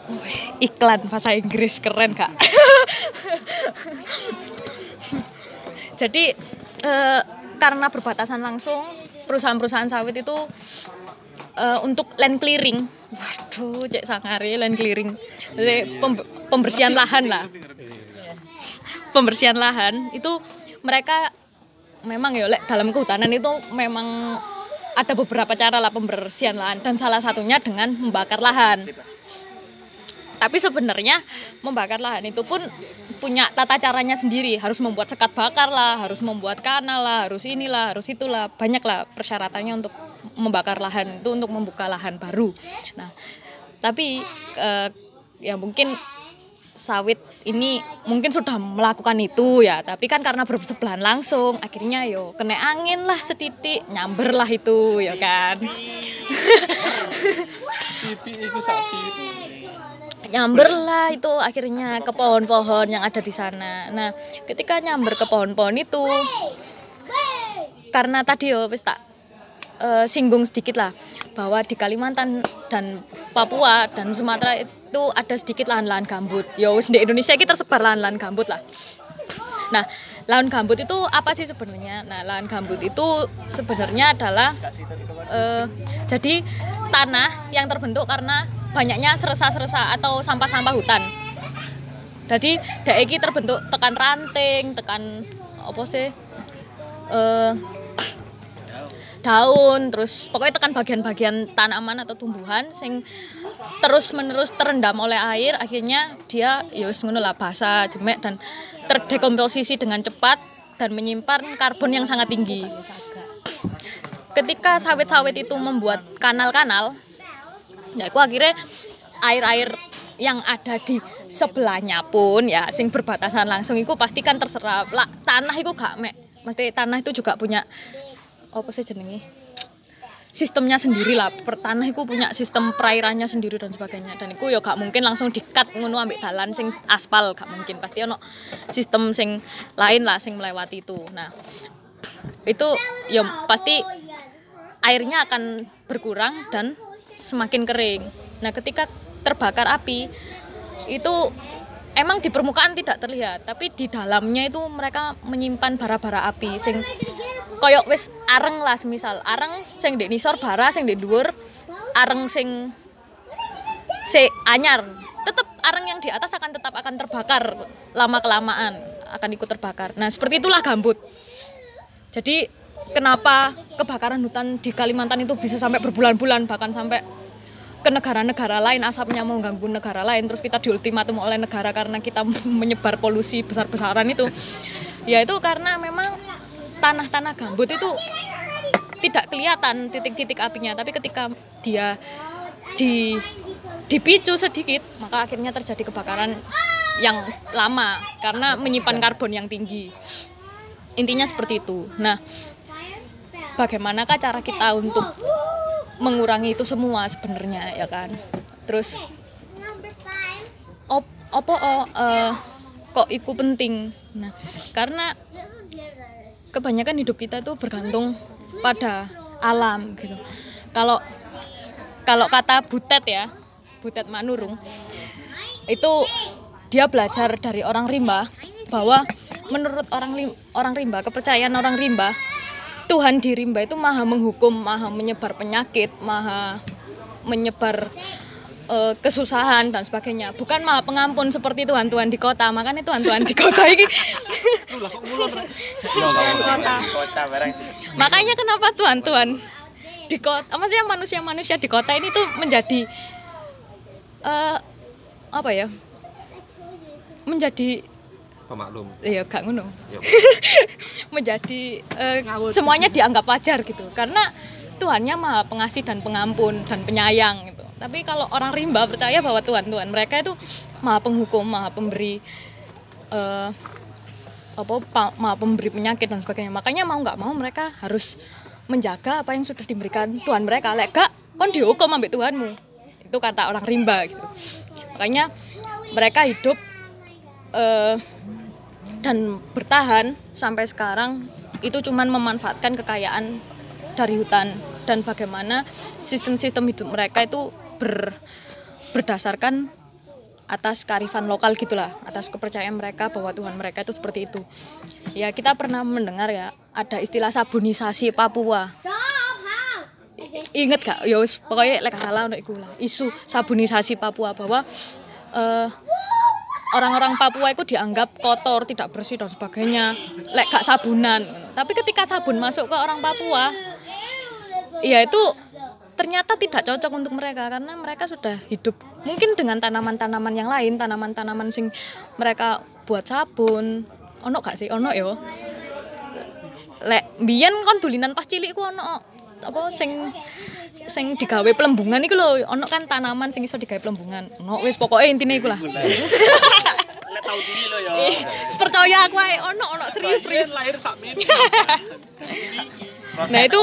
Wih, iklan bahasa Inggris keren kak. [laughs] Jadi eh, karena berbatasan langsung perusahaan-perusahaan sawit itu eh, untuk land clearing. Waduh cek sangari land clearing. Jadi, pem- pembersihan lahan lah. pembersihan lahan itu mereka memang ya Lek, dalam kehutanan itu memang ada beberapa cara lah pembersihan lahan. Dan salah satunya dengan membakar lahan tapi sebenarnya membakar lahan itu pun punya tata caranya sendiri. Harus membuat sekat bakar lah harus membuat kanal lah harus inilah harus itulah. Banyak lah persyaratannya untuk membakar lahan itu untuk membuka lahan baru. Nah tapi eh, ya mungkin sawit ini mungkin sudah melakukan itu ya. Tapi kan karena bersebelahan langsung akhirnya yo kena angin lah setitik nyamber lah itu ya kan nyamber lah itu akhirnya ke pohon-pohon yang ada di sana. Nah, ketika nyamber ke pohon-pohon itu karena tadi yo wis tak eh, singgung sedikit lah bahwa di Kalimantan dan Papua dan Sumatera itu ada sedikit lahan-lahan gambut. Yo wis di Indonesia kita tersebar lahan-lahan gambut lah. Nah, lahan gambut itu apa sih sebenarnya? Nah, lahan gambut itu sebenarnya adalah eh, jadi tanah yang terbentuk karena banyaknya seresa-seresa atau sampah-sampah hutan. Jadi iki terbentuk tekan ranting, tekan apa sih? Eh, daun, terus pokoknya tekan bagian-bagian tanaman atau tumbuhan sing terus menerus terendam oleh air akhirnya dia ya wis ngono lah basah jemek dan terdekomposisi dengan cepat dan menyimpan karbon yang sangat tinggi. Ketika sawit-sawit itu membuat kanal-kanal, ya aku akhirnya air-air yang ada di sebelahnya pun ya sing berbatasan langsung itu pasti kan terserap lah tanah itu gak mek. Mesti tanah itu juga punya apa sih jenenge? Sistemnya sendiri lah. Per tanah itu punya sistem perairannya sendiri dan sebagainya. Dan itu ya gak mungkin langsung dikat ngono ambek dalan sing aspal gak mungkin. Pasti ono sistem sing lain lah sing melewati itu. Nah itu ya pasti airnya akan berkurang dan semakin kering. Nah, ketika terbakar api itu emang di permukaan tidak terlihat, tapi di dalamnya itu mereka menyimpan bara-bara api sing koyok wis areng lah semisal areng sing di nisor bara sing di dhuwur areng sing se anyar tetap areng yang di atas akan tetap akan terbakar lama kelamaan akan ikut terbakar. Nah, seperti itulah gambut. Jadi kenapa kebakaran hutan di Kalimantan itu bisa sampai berbulan-bulan bahkan sampai ke negara-negara lain asapnya mau ganggu negara lain. Terus kita diultimatum oleh negara karena kita [laughs] menyebar polusi besar-besaran itu. Ya itu karena memang tanah-tanah gambut itu tidak kelihatan titik-titik apinya. Tapi ketika dia di dipicu sedikit maka akhirnya terjadi kebakaran yang lama karena menyimpan karbon yang tinggi. Intinya seperti itu. Nah bagaimanakah cara kita untuk mengurangi itu semua sebenarnya ya kan? Terus op, opo oh, eh, kok iku penting? Nah karena kebanyakan hidup kita itu bergantung pada alam gitu. Kalau kalau kata butet ya butet manurung itu dia belajar dari orang rimba bahwa menurut orang orang rimba kepercayaan orang rimba Tuhan di rimba itu maha menghukum maha menyebar penyakit maha menyebar eh, kesusahan dan sebagainya. Bukan maha pengampun seperti Tuhan-Tuhan di kota makanya Tuhan-Tuhan di kota ini. Kota [laughs] makanya kenapa Tuhan-Tuhan di kota maksudnya manusia-manusia di kota ini tuh menjadi eh apa ya? Menjadi Pemaklum. ya gak ngono. Ya. [laughs] menjadi eh, semuanya dianggap wajar gitu. Karena Tuhannya maha pengasih dan pengampun dan penyayang gitu. Tapi kalau orang rimba percaya bahwa Tuhan Tuhan mereka itu maha penghukum maha pemberi eh, apa pa- maha pemberi penyakit dan sebagainya. Makanya mau nggak mau mereka harus menjaga apa yang sudah diberikan Tuhan mereka. Lek gak kon dihukum ambek Tuhanmu. Itu kata orang rimba gitu. Makanya mereka hidup eh, dan bertahan sampai sekarang itu cuman memanfaatkan kekayaan dari hutan dan bagaimana sistem-sistem hidup mereka itu ber, berdasarkan atas kearifan lokal gitulah atas kepercayaan mereka bahwa Tuhan mereka itu seperti itu. Ya kita pernah mendengar ya ada istilah sabunisasi Papua. Inget gak? Ya wis, pokoknya lek salah lah. Isu sabunisasi Papua bahwa eh, orang-orang Papua itu dianggap kotor, tidak bersih dan sebagainya. Lek gak sabunan. Tapi ketika sabun masuk ke orang Papua, ya itu ternyata tidak cocok untuk mereka karena mereka sudah hidup mungkin dengan tanaman-tanaman yang lain, tanaman-tanaman sing mereka buat sabun. Ono gak sih? Ono yo. Lek biyen kon dulinan pas cilik ku ono apa sing sing digawe pelembungan iku lho, ono kan tanaman sing iso digawe pelembungan. Ono wis pokoke intine iku lah. Lek tau diri lo ya. Percaya aku ae ono ono serius serius. lahir sak. Nah itu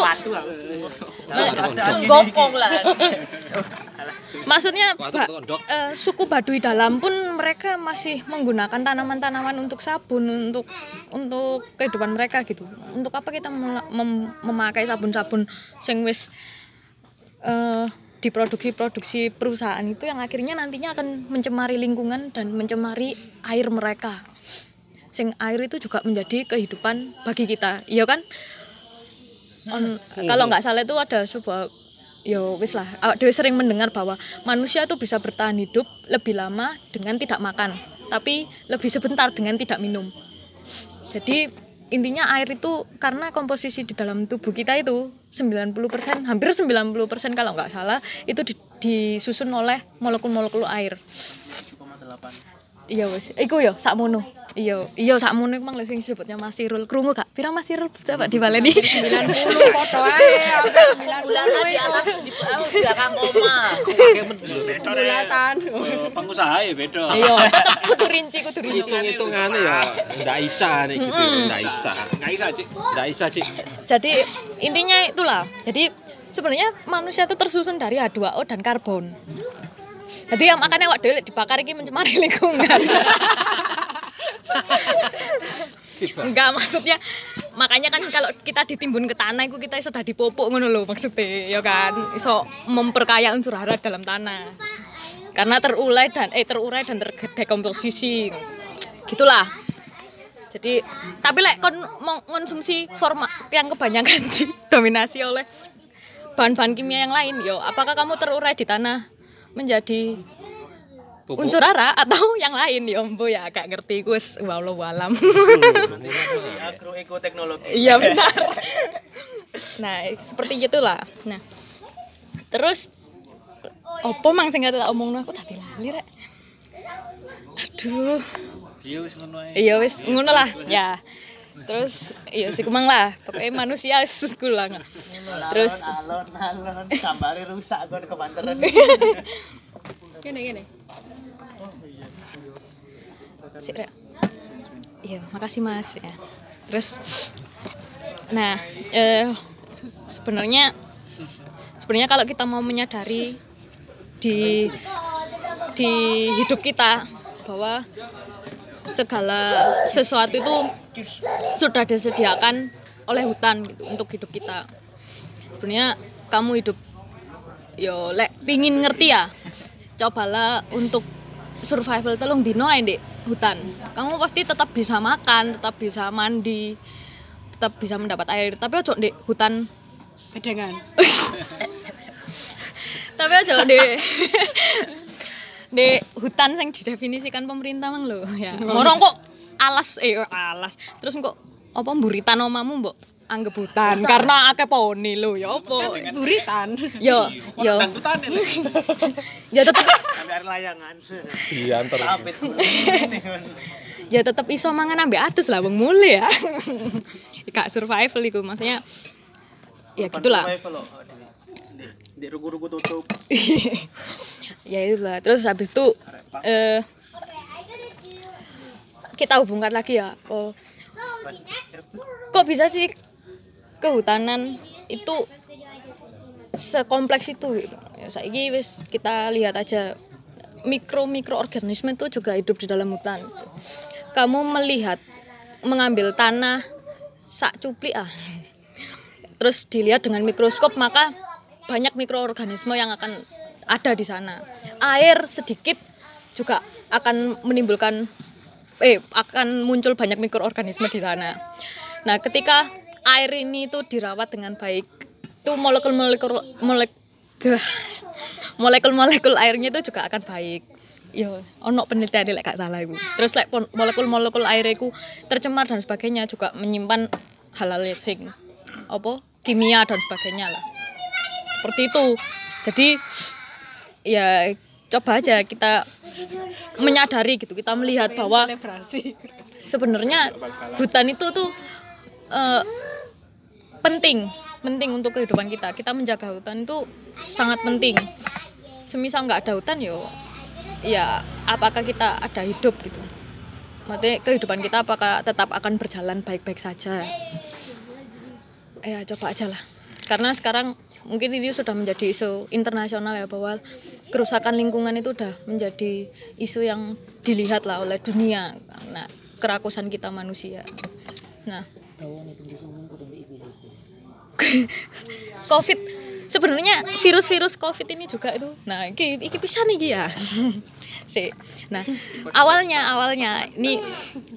Gopong lah. [laughs] maksudnya Ba- eh, suku Baduy dalam pun mereka masih menggunakan tanaman-tanaman untuk sabun untuk untuk kehidupan mereka gitu. Untuk apa kita mem- memakai sabun-sabun sing wis eh, diproduksi-produksi perusahaan itu yang akhirnya nantinya akan mencemari lingkungan dan mencemari air mereka. Sing air itu juga menjadi kehidupan bagi kita, iya kan? On- kalau nggak salah itu ada sebuah yo wis lah. Awak dhewe sering mendengar bahwa manusia itu bisa bertahan hidup lebih lama dengan tidak makan tapi lebih sebentar dengan tidak minum. Jadi intinya air itu karena komposisi di dalam tubuh kita itu 90% hampir 90% kalau nggak salah itu di- disusun oleh molekul-molekul air Iya wis, iku yo sakmono. Iya, iya sakmono iku mang sing disebutnya Masirul. Krungu gak? Pira Masirul? Coba dibaleni. 90 foto ae sampai 90 Bulan di atas di belakang koma. bulatan. Pengusaha ya beda. Iya, tetep kudu rinci, kudu rinci. Hitung-hitungannya ya ndak isa nih gitu, ndak isa. Nggak bisa, Cik. Ndak isa, Cik. Jadi intinya itulah. Jadi sebenarnya manusia itu tersusun dari H2O dan karbon. Jadi yang makanya awak dhewe dibakar iki mencemari [laughs] lingkungan. Enggak maksudnya makanya kan kalau kita ditimbun ke tanah itu kita sudah dipupuk ngono lho maksudnya ya kan? Iso memperkaya unsur hara dalam tanah. Karena terurai dan eh terurai dan terdekomposisi gitulah. Jadi tapi lek kon mengkonsumsi format yang kebanyakan [laughs] didominasi oleh bahan-bahan kimia yang lain yo apakah kamu terurai di tanah menjadi Pupuk. unsur hara atau [laughs] yang lain. Yo mbo ya agak ngerti gus. Walau alam [laughs] Agroekoteknologi. iya benar. Nah seperti itulah nah terus opo mang sing tak omongno aku tadi lali rek. Aduh. Iya wis ngono ae. iya wis ngono lah ya terus iya sih kumang lah. Pokoknya manusia [laughs] wis kulang terus Alon-alon gambare rusak kon kebanteran. [laughs] gini gini. Rek. iya makasih mas ya. Terus nah eh, sebenarnya sebenarnya kalau kita mau menyadari di di hidup kita bahwa segala sesuatu itu sudah disediakan oleh hutan gitu untuk hidup kita. Sebenarnya kamu hidup yo lek pingin ngerti ya? Cobalah untuk survival telung dino ae Ndek, hutan. Kamu pasti tetap bisa makan tetap bisa mandi tetap bisa mendapat air. Tapi ojo di hutan. Bedengan. [laughs] tapi ojo di [laughs] di hutan yang didefinisikan pemerintah mang lo ya. Morong kok alas eh alas terus kok apa buritan omamu mbok anggap hutan karena akeh poni lo ya apa Buritan. yo yo Dan petani lagi. ya tetep layangan. Iya, antar. Ya tetep iso mangan ambek atus lah wong mule ya gak survival iku maksudnya ya gitulah loh. Di- rugu-rugu tutup. [laughs] ya itulah terus habis itu eh kita hubungkan lagi ya. Oh, kok bisa sih kehutanan itu sekompleks itu? Ya saiki wis kita lihat aja. Mikro mikroorganisme itu juga hidup di dalam hutan. Kamu melihat mengambil tanah sak cuplik ah. Terus dilihat dengan mikroskop maka banyak mikroorganisme yang akan ada di sana. Air sedikit juga akan menimbulkan eh akan muncul banyak mikroorganisme di sana. Nah ketika air ini tuh dirawat dengan baik itu molekul-molekul molek molekul-molekul airnya itu juga akan baik. Yo ono penelitian lek gak salah iku terus lek molekul-molekul air iku tercemar dan sebagainya juga menyimpan hal-hal sing kimia dan sebagainya lah. Seperti itu. Jadi ya coba aja kita menyadari gitu. Kita melihat bahwa sebenarnya hutan itu tuh eh, penting penting untuk kehidupan kita. Kita menjaga hutan itu sangat penting. Semisal nggak ada hutan yo ya apakah kita ada hidup gitu? Maksudnya kehidupan kita apakah tetap akan berjalan baik-baik saja? Ya coba aja lah. Karena sekarang mungkin ini sudah menjadi isu internasional ya bahwa kerusakan lingkungan itu udah menjadi isu yang dilihat lah oleh dunia karena kerakusan kita manusia. Nah. [laughs] Covid. Sebenarnya virus-virus covid ini juga itu nah iki iki pisan iki ya. [laughs] Sih nah awalnya awalnya ini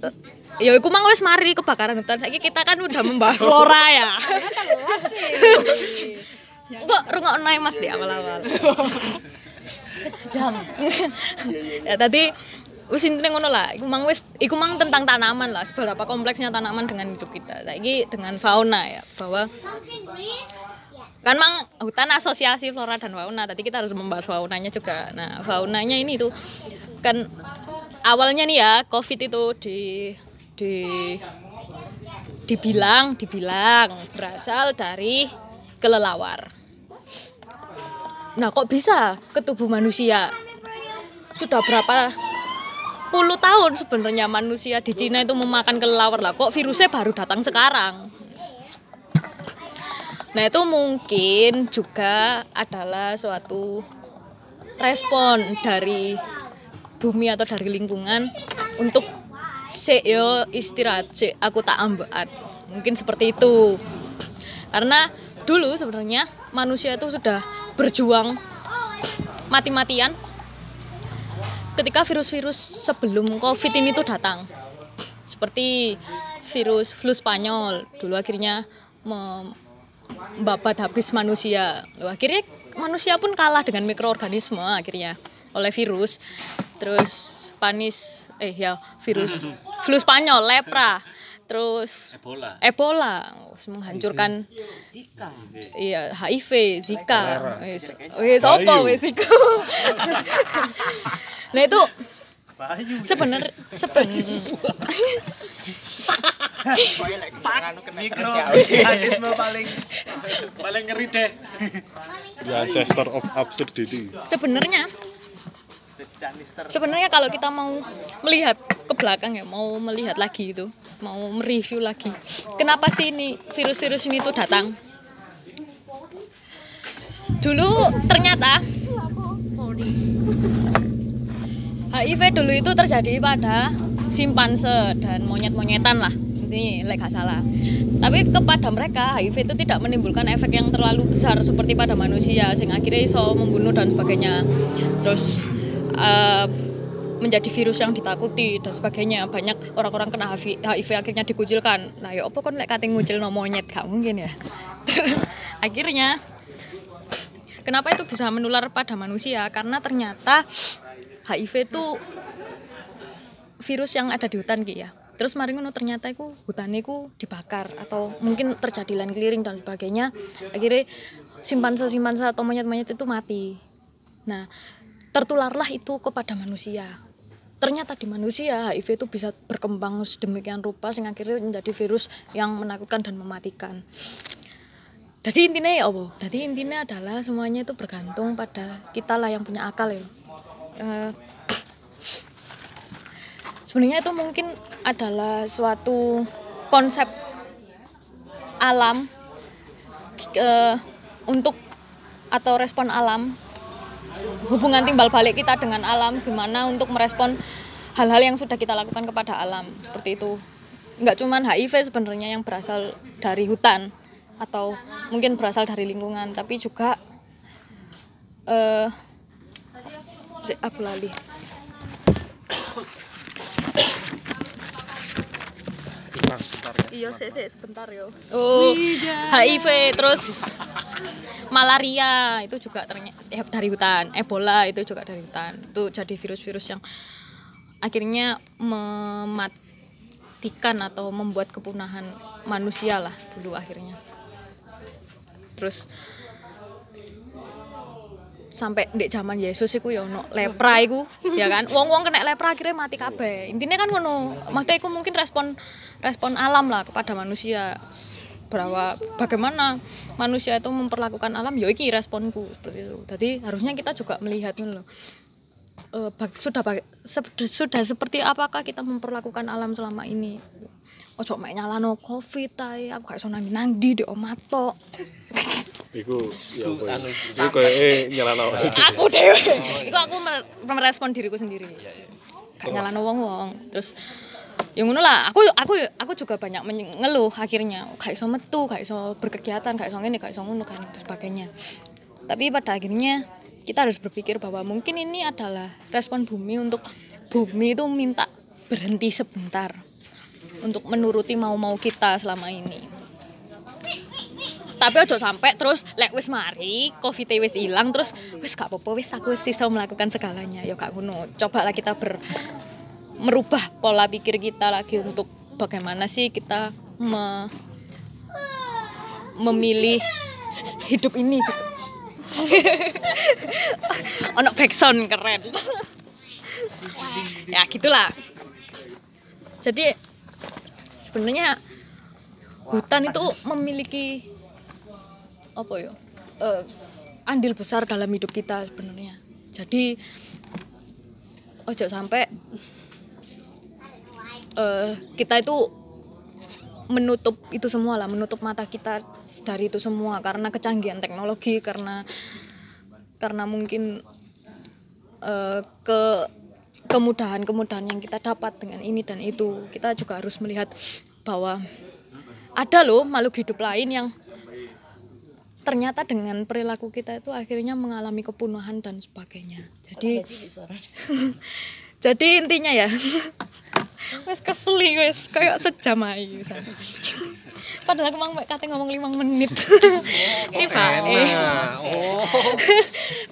eh, ya iku mang wis mari kebakaran hutan. Saiki kita kan udah membahas flora ya [laughs] kok rungokno ae mas di awal-awal? [laughs] Jam. Ya tadi wis intine ngono lah. Iku mang wis iku mang tentang tanaman lah. Seberapa kompleksnya tanaman dengan hidup kita. Saiki dengan fauna ya bahwa kan mang hutan asosiasi flora dan fauna. Tadi kita harus membahas faunanya juga. Nah faunanya ini tuh kan awalnya nih ya covid itu di di dibilang dibilang berasal dari kelelawar nah kok bisa ke tubuh manusia? Sudah berapa puluh tahun sebenarnya manusia di Cina itu memakan kelelawar lah. Kok virusnya baru datang sekarang? Nah itu mungkin juga adalah suatu respon dari bumi atau dari lingkungan untuk sik yo istirahat. Sik aku tak ambeat mungkin seperti itu. Karena dulu sebenarnya manusia itu sudah berjuang mati-matian ketika virus-virus sebelum covid ini tuh datang. Seperti virus flu Spanyol dulu akhirnya mem- membabat habis manusia. Loh, akhirnya manusia pun kalah dengan mikroorganisme akhirnya oleh virus. Terus panis eh ya virus flu Spanyol lepra terus Ebola. Ebola. Menghancurkan iya HIV Zika. Wes apa wes iku nah itu sebenarnya sebenarnya Mikroorganisme paling Paling ngeri deh. The ancestor of absurdity. sebenarnya sebenarnya kalau kita mau melihat ke belakang ya mau melihat lagi itu mau mereview lagi. Kenapa sih ini virus-virus ini tuh datang? Dulu ternyata HIV dulu itu terjadi pada simpanse dan monyet-monyetan lah. Ini gak salah. Tapi kepada mereka HIV itu tidak menimbulkan efek yang terlalu besar seperti pada manusia sehingga akhirnya iso membunuh dan sebagainya. Terus eh, menjadi virus yang ditakuti dan sebagainya. Banyak orang-orang kena HIV, HIV akhirnya dikucilkan. Nah ya apa kon lek kate ngucil no monyet? Gak mungkin ya. [laughs] Akhirnya kenapa itu bisa menular pada manusia? Karena ternyata HIV itu virus yang ada di hutan ki ya. Terus mari ngono ternyata itu hutan itu dibakar atau mungkin terjadi land clearing dan sebagainya. Akhirnya simpanse simpanse atau monyet-monyet itu mati. Nah tertularlah itu kepada manusia ternyata di manusia HIV itu bisa berkembang sedemikian rupa sehingga akhirnya menjadi virus yang menakutkan dan mematikan jadi intinya ya apa? Jadi intinya adalah semuanya itu bergantung pada kita lah yang punya akal ya. Eh, sebenarnya itu mungkin adalah suatu konsep alam eh, untuk atau respon alam hubungan timbal balik kita dengan alam gimana untuk merespon hal-hal yang sudah kita lakukan kepada alam. Seperti itu. Nggak cuman HIV sebenarnya yang berasal dari hutan atau mungkin berasal dari lingkungan tapi juga eh Cek, aku lali iya sih sih sebentar yo. Oh. HIV terus malaria itu juga ternyata eh, dari hutan. Ebola itu juga dari hutan. Itu jadi virus-virus yang akhirnya mematikan atau membuat kepunahan manusia lah dulu akhirnya. Terus sampai di zaman Yesus iku ya ono lepra iku ya kan? Wong-wong kena lepra akhirnya mati kabeh. Intinya kan ngono maksudnya iku mungkin respon respon alam lah kepada manusia. Bahwa bagaimana manusia itu memperlakukan alam ya iki responku seperti itu. Jadi harusnya kita juga melihat loh Eh, sudah sudah seperti apakah kita memperlakukan alam selama ini ojo mek nyalano covid ae aku gak iso nang nang ndi di omah tok. Iku ya apa ya? Iku kayak eh dhewe. aku dewe itu aku mer- merespon diriku sendiri. Gak nyalano wong wong terus ya ngono lah. Aku aku aku juga banyak mengeluh akhirnya. Gak iso metu gak iso berkegiatan gak iso ngene gak iso ngono kan sebagainya. Tapi pada akhirnya kita harus berpikir bahwa mungkin ini adalah respon bumi untuk bumi itu minta berhenti sebentar untuk menuruti mau-mau kita selama ini. Tapi ojo sampai terus lek wis mari covid wis hilang terus wis gak apa-apa wis aku wis iso melakukan segalanya. Ya gak ngono cobalah kita ber merubah pola pikir kita lagi untuk bagaimana sih kita me- memilih hidup ini gitu. [laughs] Ono backsound keren. Ya gitulah. Jadi sebenarnya hutan itu memiliki apa ya eh, andil besar dalam hidup kita sebenarnya. Jadi ojo sampai eh, kita itu menutup itu semua lah menutup mata kita dari itu semua. Karena kecanggihan teknologi karena karena mungkin eh, ke kemudahan-kemudahan yang kita dapat dengan ini dan itu. Kita juga harus melihat bahwa ada loh makhluk hidup lain yang ternyata dengan perilaku kita itu akhirnya mengalami kepunuhan dan sebagainya. Jadi [laughs] jadi intinya ya wes keseli wes. Kayak sejam aja padahal aku mau kate ngomong lima menit. Tiba eh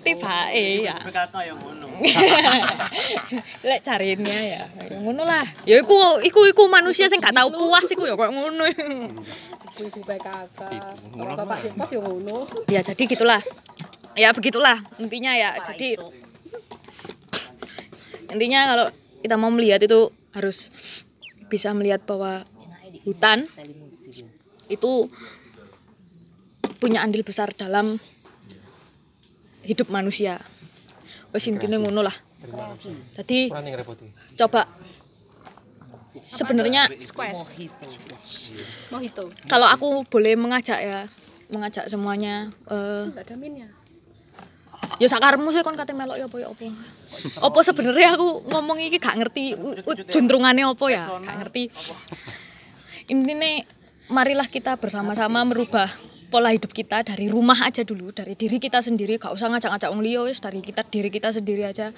tiba eh ya. Kata yang ngono. [laughs] lek carinya ya ya ngono lah. Ya iku iku iku manusia sing gak tau puas iku ya kayak ngono. Ibu-ibu PKK. Bapak Depas ya ngono. ya jadi gitulah. Ya begitulah intinya ya. Jadi intinya kalau kita mau melihat itu harus bisa melihat bahwa hutan itu punya andil besar dalam hidup manusia wes intinya ngono lah jadi coba sebenarnya Squash. Mojito. kalau aku boleh mengajak ya mengajak semuanya eh Enggak ada minnya. ya sakarmu sih kon kate melok ya apa ya apa apa sebenarnya aku ngomong iki gak ngerti juntrungannya apa ya? Gak ngerti. Intinya marilah kita bersama-sama merubah pola hidup kita dari rumah aja dulu dari diri kita sendiri. Gak usah ngajak-ngajak wong liya wis dari kita diri kita sendiri aja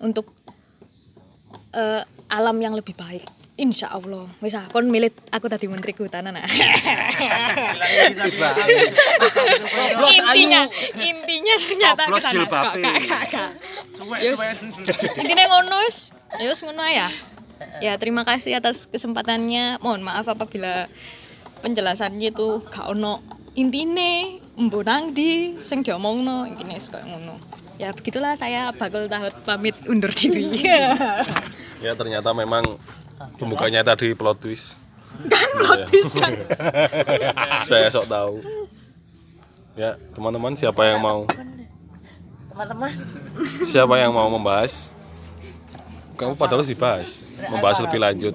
untuk eh, alam yang lebih baik Insya Allah, wis ah, kon milih aku tadi menteri kehutanan. ah. intinya, intinya ternyata Coblos ke sana. jilbabe. Kak, kak, kak. Yes. Intinya ngono wis. Ya wis ngono ya. Ya terima kasih atas kesempatannya. Mohon maaf apabila penjelasannya itu gak ono intine mbok nang di sing diomongno intine wis koyo ngono. Ya begitulah saya bakal tahut pamit undur diri. Ya ternyata memang pembukanya tadi plot twist. Plot twist kan. [laughs] Saya sok tahu. Ya teman-teman siapa yang mau Teman-teman, siapa yang mau membahas? Kamu padahal sih bahas, membahas lebih lanjut.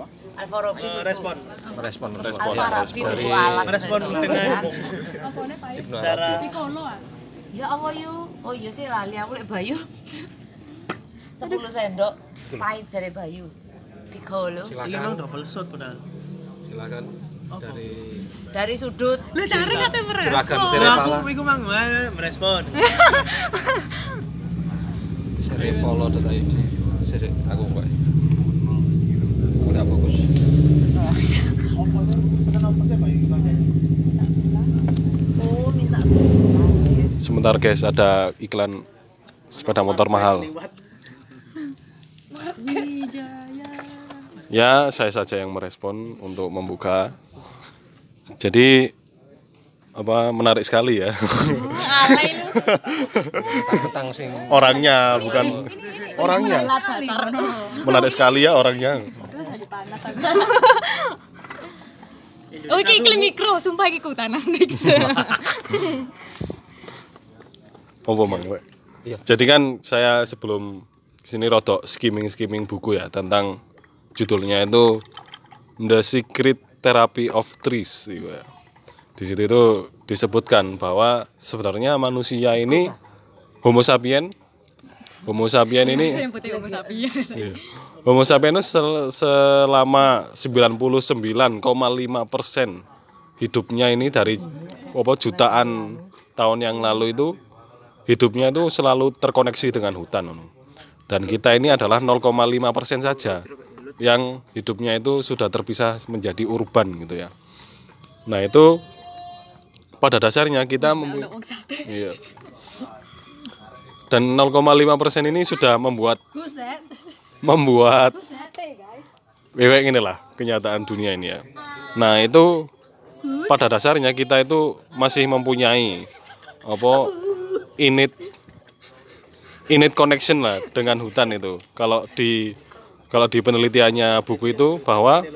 Respon Respon, respon, respon. respon dengan cara Ya Allah yuk. Oh iya sih lali aku lek Bayu. 10 sendok pahit jare Bayu. Tiga lo. ini memang double shot padahal. Silakan dari Dari sudut. Lu cari kate merespon. Nah, aku iku mang. Merespon. [laughs] Serepolo.id Siri, aku kok udah fokus. Oh minta Sebentar guys, ada iklan sepeda motor mahal. Ya, saya saja yang merespon untuk membuka. Jadi apa menarik sekali ya. [laughs] Orangnya bukan orangnya. Menarik sekali ya orangnya. [laughs] Iki iklim mikro, sumpah iki kehutanan Nix. Apa mang? Wek? Jadi kan saya sebelum sini rodok skimming skimming buku ya tentang judulnya itu The Secret Therapy of Trees gitu ya. Di situ itu disebutkan bahwa sebenarnya manusia ini Homo sapien Homo sapien ini Iya. Homo sapien itu sel- selama 99,5 persen hidupnya ini dari apa jutaan tahun yang lalu itu hidupnya itu selalu terkoneksi dengan hutan. Dan kita ini adalah 0,5 persen saja yang hidupnya itu sudah terpisah menjadi urban gitu ya. Nah itu pada dasarnya kita mempu- Iya. Dan 0,5 persen ini sudah membuat membuat Wewek ini lah kenyataan dunia ini ya. Nah itu pada dasarnya kita itu masih mempunyai apa init init connection lah dengan hutan itu. Kalau di kalau di penelitiannya buku itu bahwa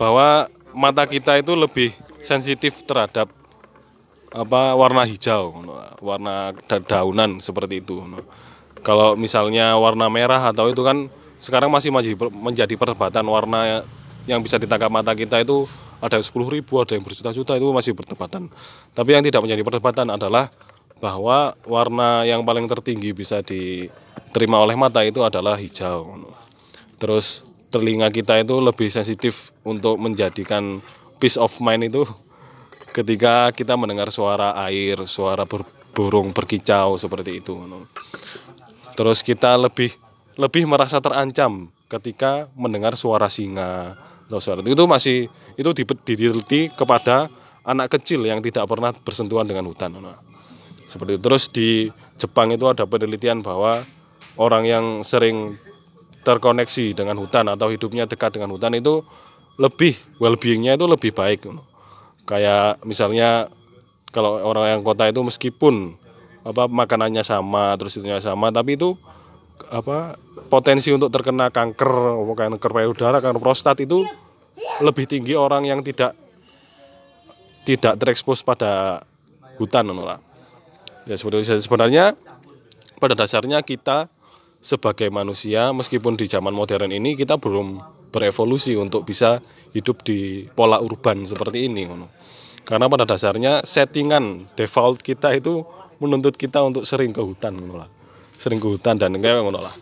bahwa mata kita itu lebih sensitif terhadap apa warna hijau warna da- daunan seperti itu. Kalau misalnya warna merah atau itu kan sekarang masih menjadi perdebatan warna yang bisa ditangkap mata kita itu ada yang 10 ribu ada yang berjuta-juta itu masih perdebatan. Tapi yang tidak menjadi perdebatan adalah bahwa warna yang paling tertinggi bisa diterima oleh mata itu adalah hijau terus telinga kita itu lebih sensitif untuk menjadikan peace of mind itu [laughs] ketika kita mendengar suara air, suara burung berkicau seperti itu. Terus kita lebih lebih merasa terancam ketika mendengar suara singa atau suara itu masih itu di- diteliti kepada anak kecil yang tidak pernah bersentuhan dengan hutan. Seperti itu. Terus di Jepang itu ada penelitian bahwa orang yang sering terkoneksi dengan hutan atau hidupnya dekat dengan hutan itu lebih well-beingnya itu lebih baik. kayak misalnya kalau orang yang kota itu meskipun apa makanannya sama terus itunya sama tapi itu apa potensi untuk terkena kanker kanker payudara kanker prostat itu lebih tinggi orang yang tidak tidak terekspos pada hutan lah. Ya seperti sebenarnya pada dasarnya kita sebagai manusia meskipun di zaman modern ini kita belum berevolusi untuk bisa hidup di pola urban seperti ini. Karena pada dasarnya settingan default kita itu menuntut kita untuk sering ke hutan ngono lah. Sering ke hutan dan ngono lah.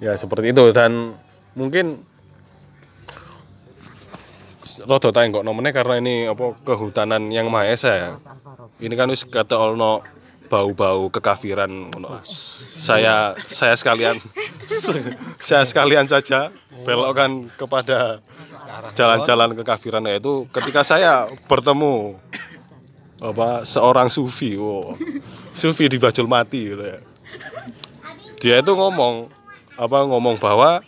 Ya seperti itu dan mungkin Tanya kok nomornya karena ini apa kehutanan yang maha esa ya. Ini kan wis kata ono bau-bau kekafiran. Saya saya sekalian [laughs] saya sekalian saja belokkan kepada jalan-jalan kekafiran yaitu ketika saya bertemu apa seorang sufi, wow. sufi di Bajul Mati gitu ya. Dia itu ngomong apa ngomong bahwa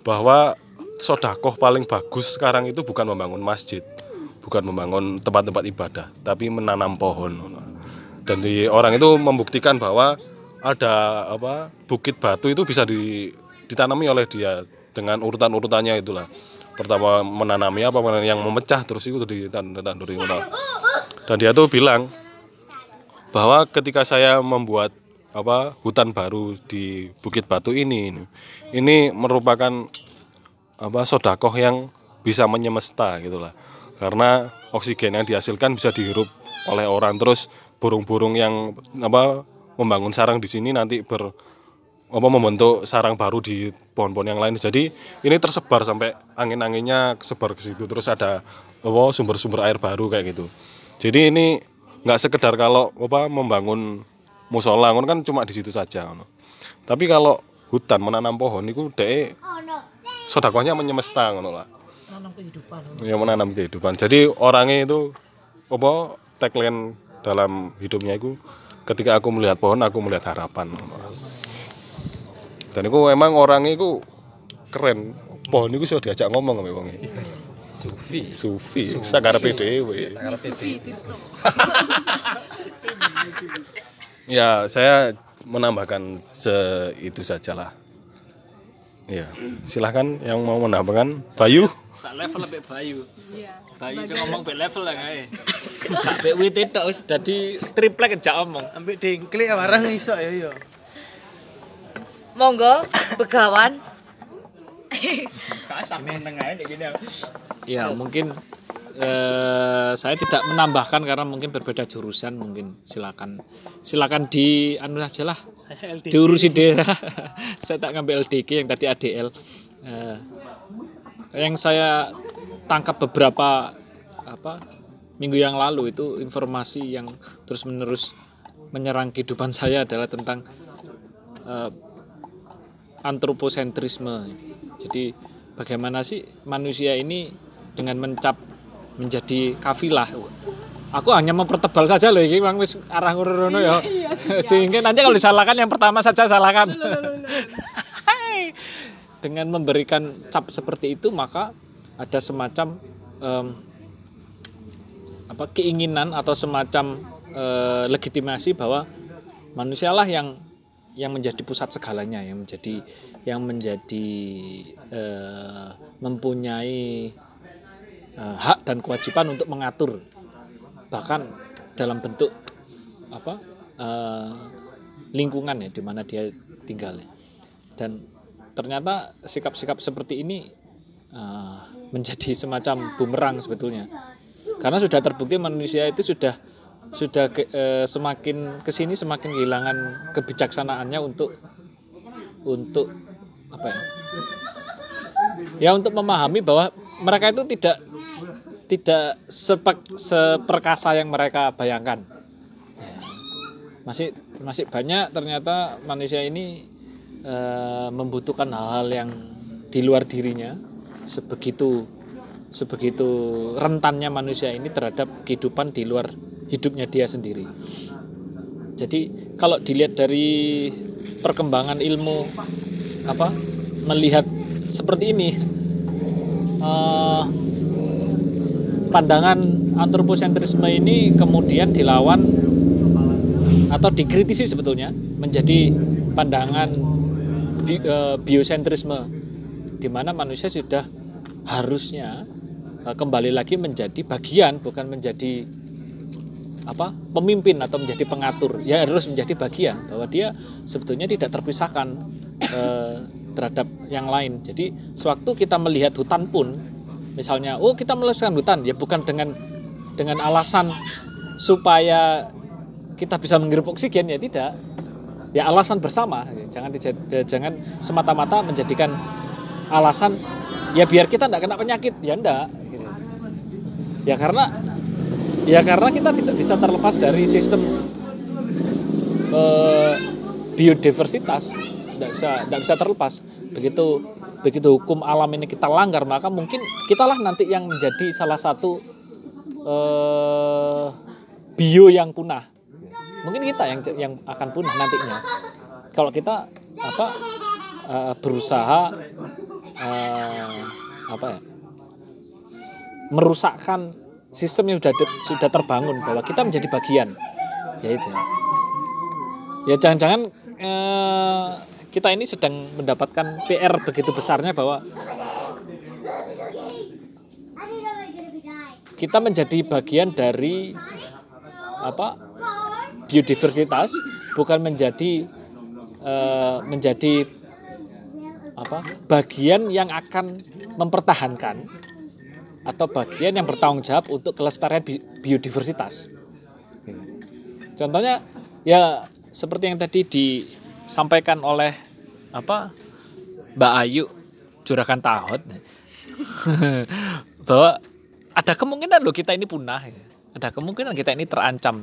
bahwa sodakoh paling bagus sekarang itu bukan membangun masjid, bukan membangun tempat-tempat ibadah, tapi menanam pohon. Dan di orang itu membuktikan bahwa ada apa bukit batu itu bisa di, ditanami oleh dia dengan urutan-urutannya itulah. Pertama menanami apa yang memecah terus itu ditanduri Dan dia tuh bilang bahwa ketika saya membuat apa hutan baru di Bukit Batu ini ini merupakan apa sodakoh yang bisa menyemesta gitulah karena oksigen yang dihasilkan bisa dihirup oleh orang. Terus burung-burung yang apa membangun sarang di sini nanti ber apa membentuk sarang baru di pohon-pohon yang lain. Jadi ini tersebar sampai angin-anginnya sebar ke situ. Terus ada apa sumber-sumber air baru kayak gitu. Jadi ini nggak sekedar kalau apa membangun musola. Kan cuma di situ saja tapi kalau hutan menanam pohon itu dek sodakohnya menyemesta ngono lah. Menanam kehidupan. yang menanam kehidupan. Jadi orangnya itu apa tagline dalam hidupnya itu ketika aku melihat pohon aku melihat harapan dan itu emang orangnya itu keren. Pohon itu sudah diajak ngomong sama wong Sufi. sufi. Sakarepe dhewe [laughs] ya saya menambahkan se itu sajalah ya silahkan yang mau menambahkan Bayu Tak level lebih Bayu. Bayu sing ngomong be level lah kae. Tak be wit tok wis dadi triplek aja omong. Ambek dengklik barang iso ya yo. Monggo begawan. [laughs] Ya mungkin eh, saya tidak menambahkan karena mungkin berbeda jurusan mungkin silakan silakan di anu aja lah. Diurusi deh [laughs] saya tak ngambil LDG yang tadi ADL Eh, yang saya tangkap beberapa apa minggu yang lalu itu informasi yang terus menerus menyerang kehidupan [laughs] saya adalah tentang eh, antroposentrisme. Jadi bagaimana sih manusia ini dengan mencap menjadi kafilah. Aku hanya mempertebal saja loh ini Bang wis arah ngono ya. Sehingga nanti kalau disalahkan yang pertama saja salahkan. Hai. dengan memberikan cap seperti itu maka ada semacam em, apa keinginan atau semacam eh, legitimasi bahwa manusialah yang yang menjadi pusat segalanya yang menjadi yang menjadi eh, mempunyai eh, hak dan kewajiban untuk mengatur. Bahkan dalam bentuk apa eh, lingkungan ya di mana dia tinggal. Dan ternyata sikap-sikap seperti ini eh, menjadi semacam bumerang sebetulnya. Karena sudah terbukti manusia itu sudah sudah ke- eh, semakin ke sini semakin kehilangan kebijaksanaannya untuk untuk apa ya? Ya untuk memahami bahwa mereka itu tidak tidak sepek, seperkasa yang mereka bayangkan Ya. masih masih banyak ternyata manusia ini eh, membutuhkan hal-hal yang di luar dirinya sebegitu sebegitu rentannya manusia ini terhadap kehidupan di luar hidupnya dia sendiri. Jadi kalau dilihat dari perkembangan ilmu apa melihat seperti ini eh, pandangan antroposentrisme ini kemudian dilawan atau dikritisi sebetulnya menjadi pandangan bi- eh, biosentrisme di mana manusia sudah harusnya eh, kembali lagi menjadi bagian bukan menjadi apa pemimpin atau menjadi pengatur. Ya harus menjadi bagian bahwa dia sebetulnya tidak terpisahkan eh, terhadap yang lain. Jadi sewaktu kita melihat hutan pun misalnya oh kita melestarikan hutan. Ya bukan dengan dengan alasan supaya kita bisa menghirup oksigen ya tidak. Ya alasan bersama. Jangan dija- jangan semata-mata menjadikan alasan ya biar kita tidak kena penyakit. Ya gitu. ya karena ya karena kita tidak bisa terlepas dari sistem eh, biodiversitas. Tidak bisa tidak bisa terlepas. Begitu begitu hukum alam ini kita langgar maka mungkin kitalah nanti yang menjadi salah satu eh, bio yang punah. Mungkin kita yang yang akan punah nantinya. Kalau kita apa eh, berusaha eh, apa ya merusakkan sistem yang sudah sudah terbangun bahwa kita menjadi bagian. Ya itu. Ya jangan-jangan eh, kita ini sedang mendapatkan PR begitu besarnya bahwa kita menjadi bagian dari apa biodiversitas bukan menjadi eh, menjadi apa bagian yang akan mempertahankan atau bagian yang bertanggung jawab untuk kelestarian bi- biodiversitas. Contohnya ya seperti yang tadi disampaikan oleh apa Mbak Ayu Juragan Tahot [laughs] bahwa ada kemungkinan loh kita ini punah, ada kemungkinan kita ini terancam.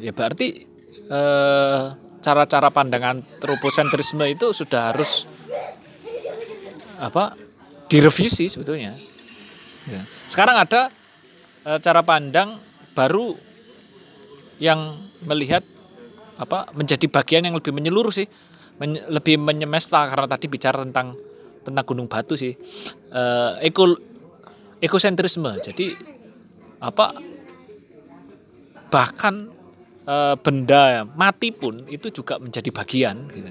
Ya berarti eh, cara-cara pandangan antroposentrisme itu sudah harus apa direvisi sebetulnya. Ya. Sekarang ada eh, cara pandang baru yang melihat apa menjadi bagian yang lebih menyeluruh sih, Men- lebih menyemesta karena tadi bicara tentang tentang gunung batu sih, Eh, eko ekosentrisme. Jadi apa bahkan eh, benda mati pun itu juga menjadi bagian gitu.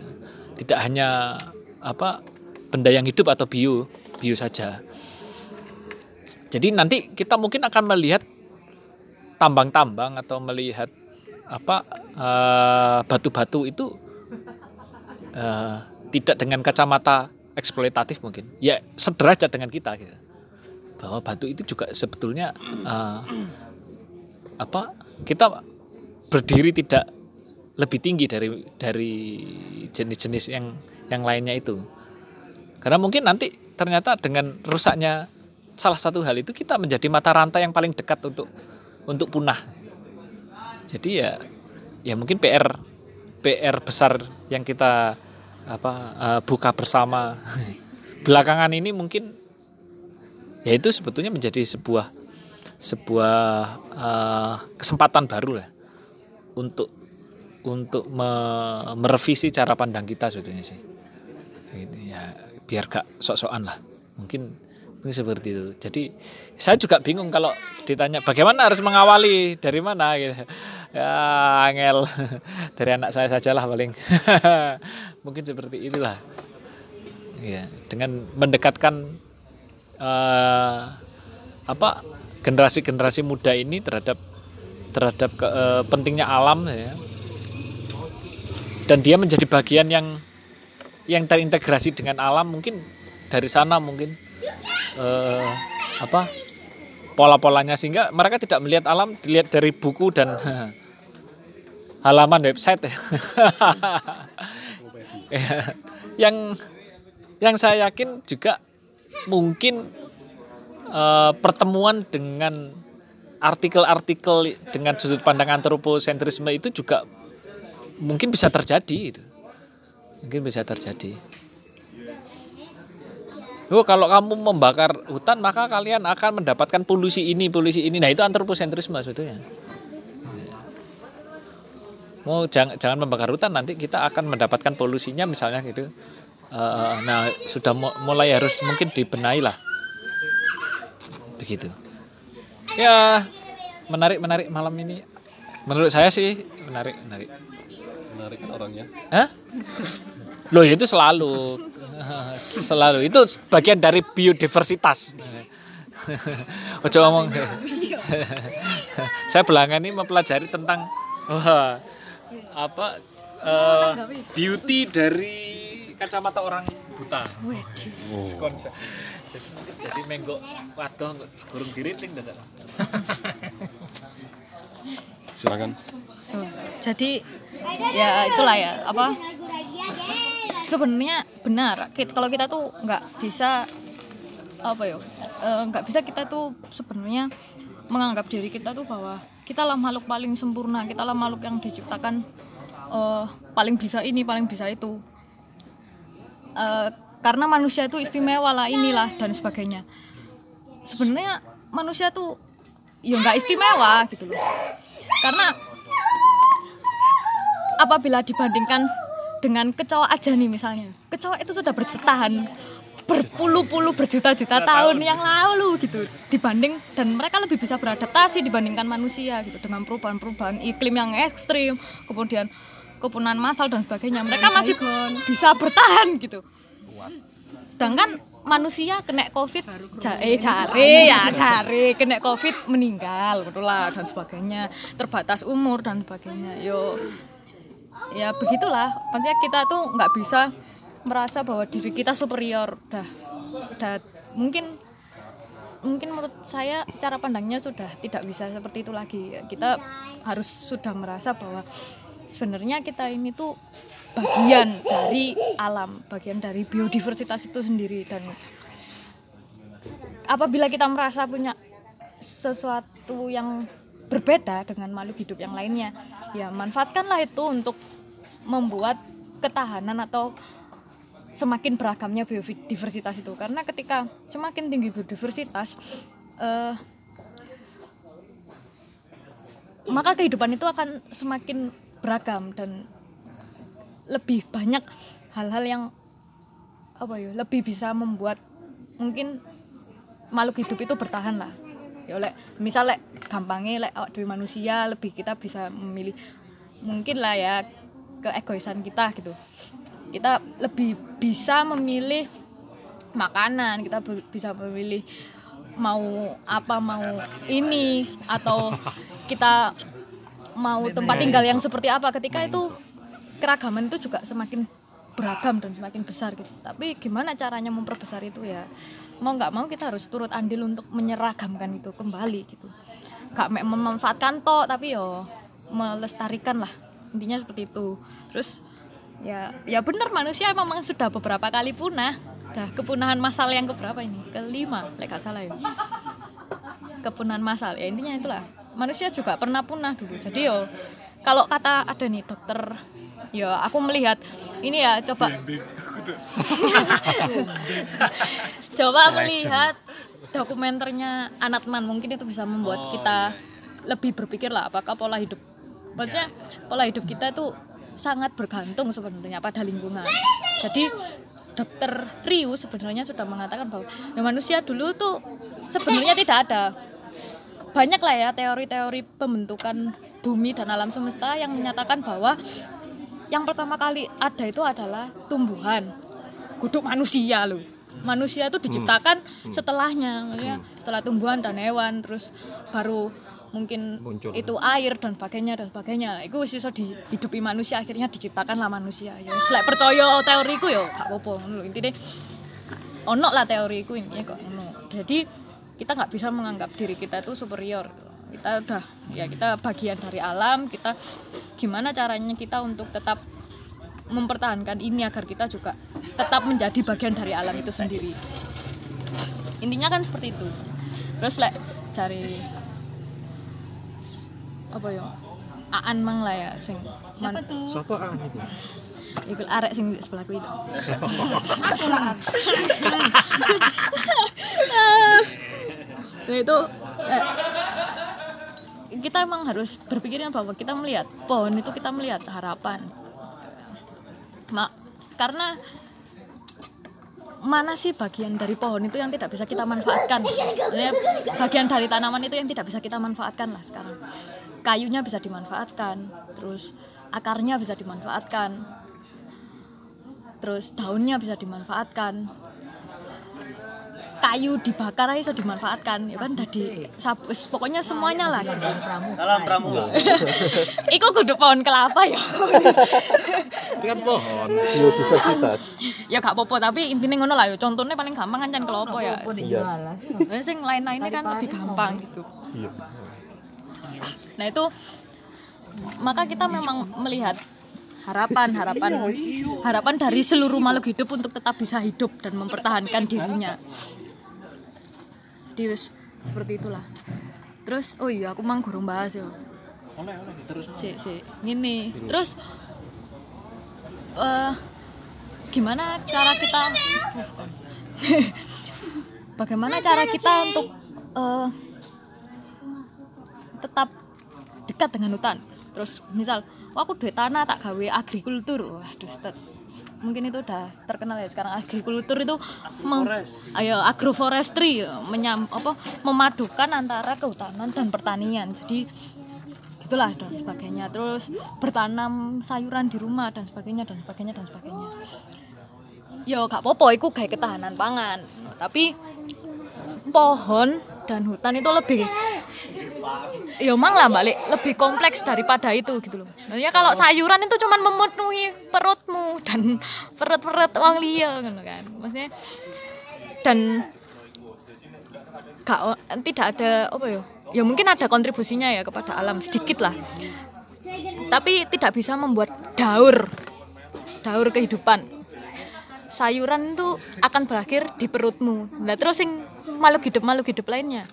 Tidak hanya apa benda yang hidup atau bio, bio saja. Jadi nanti kita mungkin akan melihat tambang-tambang atau melihat apa eh, batu-batu itu eh, tidak dengan kacamata eksploitatif mungkin. Ya sederajat dengan kita gitu. Bahwa batu itu juga sebetulnya eh, apa kita berdiri tidak lebih tinggi dari dari jenis-jenis yang yang lainnya itu. Karena mungkin nanti ternyata dengan rusaknya salah satu hal itu kita menjadi mata rantai yang paling dekat untuk untuk punah. Jadi ya ya mungkin PR PR besar yang kita apa eh, buka bersama. [laughs] Belakangan ini mungkin ya itu sebetulnya menjadi sebuah sebuah eh, kesempatan baru lah untuk untuk me- merevisi cara pandang kita sebetulnya sih. Gitu, ya biar gak sok-sokan lah. Mungkin mungkin seperti itu. Jadi saya juga bingung kalau ditanya bagaimana harus mengawali? Dari mana? Gitu ya angel. [laughs] Dari anak saya sajalah paling. [laughs] Mungkin seperti itulah. Ya dengan mendekatkan eh, apa generasi-generasi muda ini terhadap terhadap ke- eh, pentingnya alam ya. Dan dia menjadi bagian yang yang terintegrasi dengan alam mungkin dari sana mungkin eh, apa pola-polanya sehingga mereka tidak melihat alam dilihat dari buku dan halaman website ya. [laughs] Ya. yang yang saya yakin juga mungkin eh, pertemuan dengan artikel-artikel dengan sudut pandang antroposentrisme itu juga mungkin bisa terjadi mungkin bisa terjadi Oh, kalau kamu membakar hutan maka kalian akan mendapatkan polusi ini, polusi ini. Nah, itu antroposentrisme sebetulnya. Mau jangan jangan membakar hutan nanti kita akan mendapatkan polusinya misalnya gitu. Eh, nah, sudah mu- mulai harus mungkin dibenahi lah. Begitu. Ya, menarik menarik malam ini. Menurut saya sih menarik menarik. Menarik kan orangnya. Hah? Loh ya itu selalu selalu itu bagian dari biodiversitas. [laughs] Ojo ngomong. [laughs] Saya belakangan ini mempelajari tentang wah, apa eh, beauty dari kacamata orang buta. Konsep. Jadi, menggok waduh burung diriting. Silakan. Oh, jadi ya itulah ya apa sebenarnya benar. Kit- kalau kita tuh nggak bisa apa ya eh, nggak bisa kita tuh sebenarnya menganggap diri kita tuh bahwa kita lah makhluk paling sempurna kita lah makhluk yang diciptakan eh, paling bisa ini paling bisa itu. Eh, karena manusia itu istimewa lah inilah dan sebagainya. Sebenarnya manusia tuh ya nggak istimewa gitu loh. Karena apabila dibandingkan dengan kecoa aja nih misalnya. Kecoa itu sudah bertahan berpuluh-puluh berjuta-juta tahun yang lalu gitu. Dibanding dan mereka lebih bisa beradaptasi dibandingkan manusia gitu. Dengan perubahan-perubahan iklim yang ekstrim kemudian kepunahan massal dan sebagainya. Mereka masih bisa bertahan gitu. Sedangkan manusia kena covid eh cari ya cari kena covid meninggal gitu lah dan sebagainya. Terbatas umur dan sebagainya. Yo ya begitulah. Maksudnya kita tuh nggak bisa merasa bahwa diri kita superior. Dah dah mungkin mungkin menurut saya cara pandangnya sudah tidak bisa seperti itu lagi. Kita harus sudah merasa bahwa sebenarnya kita ini tuh bagian dari alam bagian dari biodiversitas itu sendiri. Dan apabila kita merasa punya sesuatu yang berbeda dengan makhluk hidup yang lainnya. Ya manfaatkanlah itu untuk membuat ketahanan atau semakin beragamnya biodiversitas itu. Karena ketika semakin tinggi biodiversitas eh, maka kehidupan itu akan semakin beragam dan lebih banyak hal-hal yang apa ya lebih bisa membuat mungkin makhluk hidup itu bertahan lah ya oleh misalnya gampangnya lek awak dewe manusia lebih kita bisa memilih mungkin lah ya keegoisan kita gitu. Kita lebih bisa memilih makanan kita bisa memilih mau apa mau ini atau kita mau tempat tinggal yang seperti apa. Ketika itu keragaman itu juga semakin beragam dan semakin besar gitu. Tapi gimana caranya memperbesar itu ya mau nggak mau kita harus turut andil untuk menyeragamkan itu kembali gitu. Gak memanfaatkan toh tapi yo melestarikan lah. Intinya seperti itu. Terus ya ya benar manusia memang sudah beberapa kali punah. Dah kepunahan massal yang keberapa ini? Kelima lek gak salah ya. Kepunahan massal ya intinya itulah. Manusia juga pernah punah dulu. Jadi yo kalau kata ada nih dokter ya aku melihat ini ya coba. [laughs] Coba melihat dokumenternya Anatman. Mungkin itu bisa membuat kita lebih berpikir lah apakah pola hidup maksudnya pola hidup kita itu sangat bergantung sebenarnya pada lingkungan. Jadi dokter Riu sebenarnya sudah mengatakan bahwa ya manusia dulu tuh sebenarnya tidak ada. Banyak lah ya teori-teori pembentukan bumi dan alam semesta yang menyatakan bahwa yang pertama kali ada itu adalah tumbuhan. Kudu manusia loh manusia itu diciptakan setelahnya maksudnya setelah tumbuhan dan hewan terus baru mungkin itu air dan sebagainya dan sebagainya. Itu wis iso dihidupi manusia akhirnya diciptakanlah manusia. Ya lek percaya teoriku ya gak apa-apa ngono intine ono lah teoriku ini kok jadi kita nggak bisa menganggap diri kita itu superior kita udah ya kita bagian dari alam kita gimana caranya kita untuk tetap mempertahankan ini agar kita juga tetap menjadi bagian dari alam itu sendiri. Intinya kan seperti itu. Terus lek cari apa ya? Aan mang lah ya sing siapa tuh? Sopo ah itu. Iku arek sing di sebelahku itu. [laughs] nah itu eh, kita emang harus berpikirnya bahwa kita melihat pohon itu kita melihat harapan. Mak, karena mana sih bagian dari pohon itu yang tidak bisa kita manfaatkan? Bagian dari tanaman itu yang tidak bisa kita manfaatkan lah sekarang. Kayunya bisa dimanfaatkan, terus akarnya bisa dimanfaatkan, terus daunnya bisa dimanfaatkan kayu dibakar aja bisa dimanfaatkan ya kan dari sabus pokoknya semuanya lah Salam pramuka. [laughs] Iku kudu pohon kelapa ya. [laughs] Kan pohon. ya gak apa-apa tapi intinya ngono lah ya. Contohnya paling gampang kan kelapa ya. Ya sing lain-lainnya kan lebih gampang gitu. Nah itu maka kita memang melihat harapan harapan harapan dari seluruh makhluk hidup untuk tetap bisa hidup dan mempertahankan dirinya. Jadi wis seperti itulah. Terus oh iya aku mang gurung bahas ya. Sik sik ngene. Terus eh gimana cara kita [laughs] bagaimana cara kita untuk eh, tetap dekat dengan hutan terus misal wah aku duit tanah tak gawe agrikultur waduh Ustaz. Mungkin itu udah terkenal ya sekarang agrikultur itu mem- ayo agroforestry menyam apa memadukan antara kehutanan dan pertanian. Jadi gitulah dan sebagainya. Terus bertanam sayuran di rumah dan sebagainya dan sebagainya dan sebagainya. Yo gak apa-apa iku kayak ketahanan pangan. Tapi pohon dan hutan itu lebih ya emang lah balik lebih kompleks daripada itu gitu loh. Maksudnya kalau sayuran itu cuman memenuhi perutmu dan perut-perut wong liya gitu kan. Maksudnya dan gak tidak ada apa ya ya mungkin ada kontribusinya ya kepada alam sedikit lah. Tapi tidak bisa membuat daur daur kehidupan. Sayuran itu akan berakhir di perutmu. Nah terus sing makhluk hidup makhluk hidup lainnya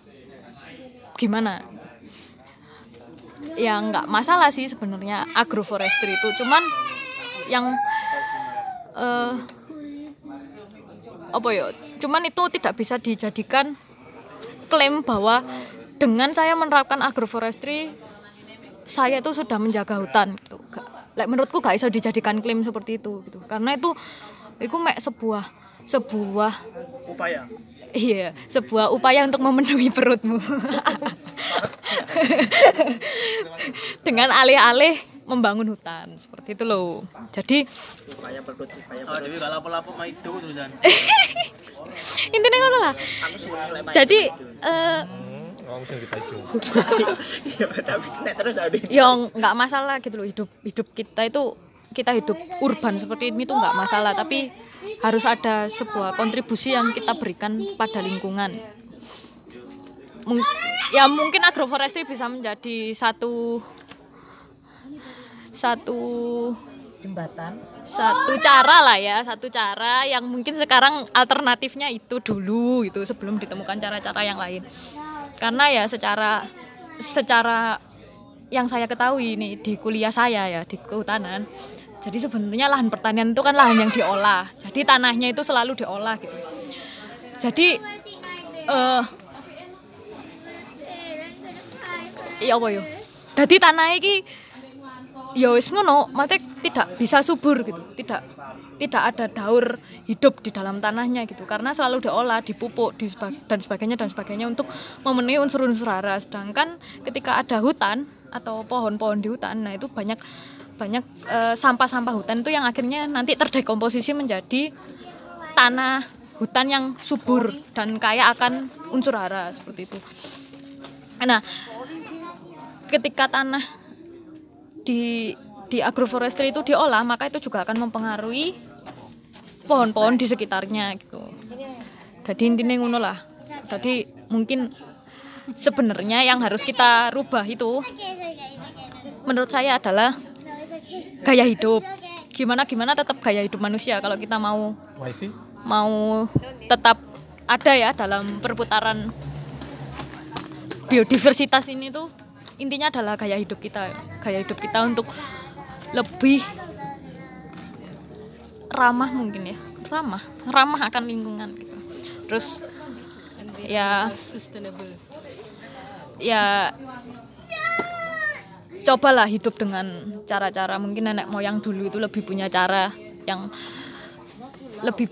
gimana? Ya nggak masalah sih sebenarnya agroforestry itu, cuman yang eh apa ya? Cuman itu tidak bisa dijadikan klaim bahwa dengan saya menerapkan agroforestry saya itu sudah menjaga hutan gitu. Like, menurutku gak bisa dijadikan klaim seperti itu gitu. Karena itu itu mek sebuah sebuah Upaya. Iya, sebuah upaya untuk memenuhi perutmu. Dengan alih-alih membangun hutan seperti itu loh. Jadi Upaya perkut upaya. Oh, Dewi gak lapo-lapo mah itu [laughs] intinya ngono lah. Jadi [laughs] eh yang nggak masalah gitu loh hidup hidup kita itu kita hidup urban seperti ini tuh nggak masalah tapi harus ada sebuah kontribusi yang kita berikan pada lingkungan. Mung- ya mungkin agroforestry bisa menjadi satu satu jembatan. satu cara lah ya satu cara yang mungkin sekarang alternatifnya itu dulu itu sebelum ditemukan cara-cara yang lain. Karena ya secara secara yang saya ketahui nih di kuliah saya ya di kehutanan jadi sebenarnya lahan pertanian itu kan lahan yang diolah. Jadi tanahnya itu selalu diolah gitu. Jadi eh iya apa yo jadi tanah iki ya wis ngono mate tidak bisa subur gitu. Tidak tidak ada daur hidup di dalam tanahnya gitu. Karena selalu diolah dipupuk di dan sebagainya dan sebagainya untuk memenuhi unsur-unsur hara. Sedangkan ketika ada hutan atau pohon-pohon di hutan nah itu banyak banyak eh, sampah-sampah hutan itu yang akhirnya nanti terdekomposisi menjadi tanah hutan yang subur dan kaya akan unsur hara seperti itu. Nah ketika tanah di di agroforestry itu diolah maka itu juga akan mempengaruhi pohon-pohon di sekitarnya gitu. Jadi intinya ngono lah. Jadi mungkin sebenarnya yang harus kita rubah itu menurut saya adalah gaya hidup. Gimana gimana tetap gaya hidup manusia kalau kita mau mau tetap ada ya dalam perputaran biodiversitas ini tuh. Intinya adalah gaya hidup kita gaya hidup kita untuk lebih ramah mungkin ya. Ramah ramah akan lingkungan gitu. Terus ya sustainable. ya cobalah hidup dengan cara-cara. Mungkin nenek moyang dulu itu lebih punya cara yang lebih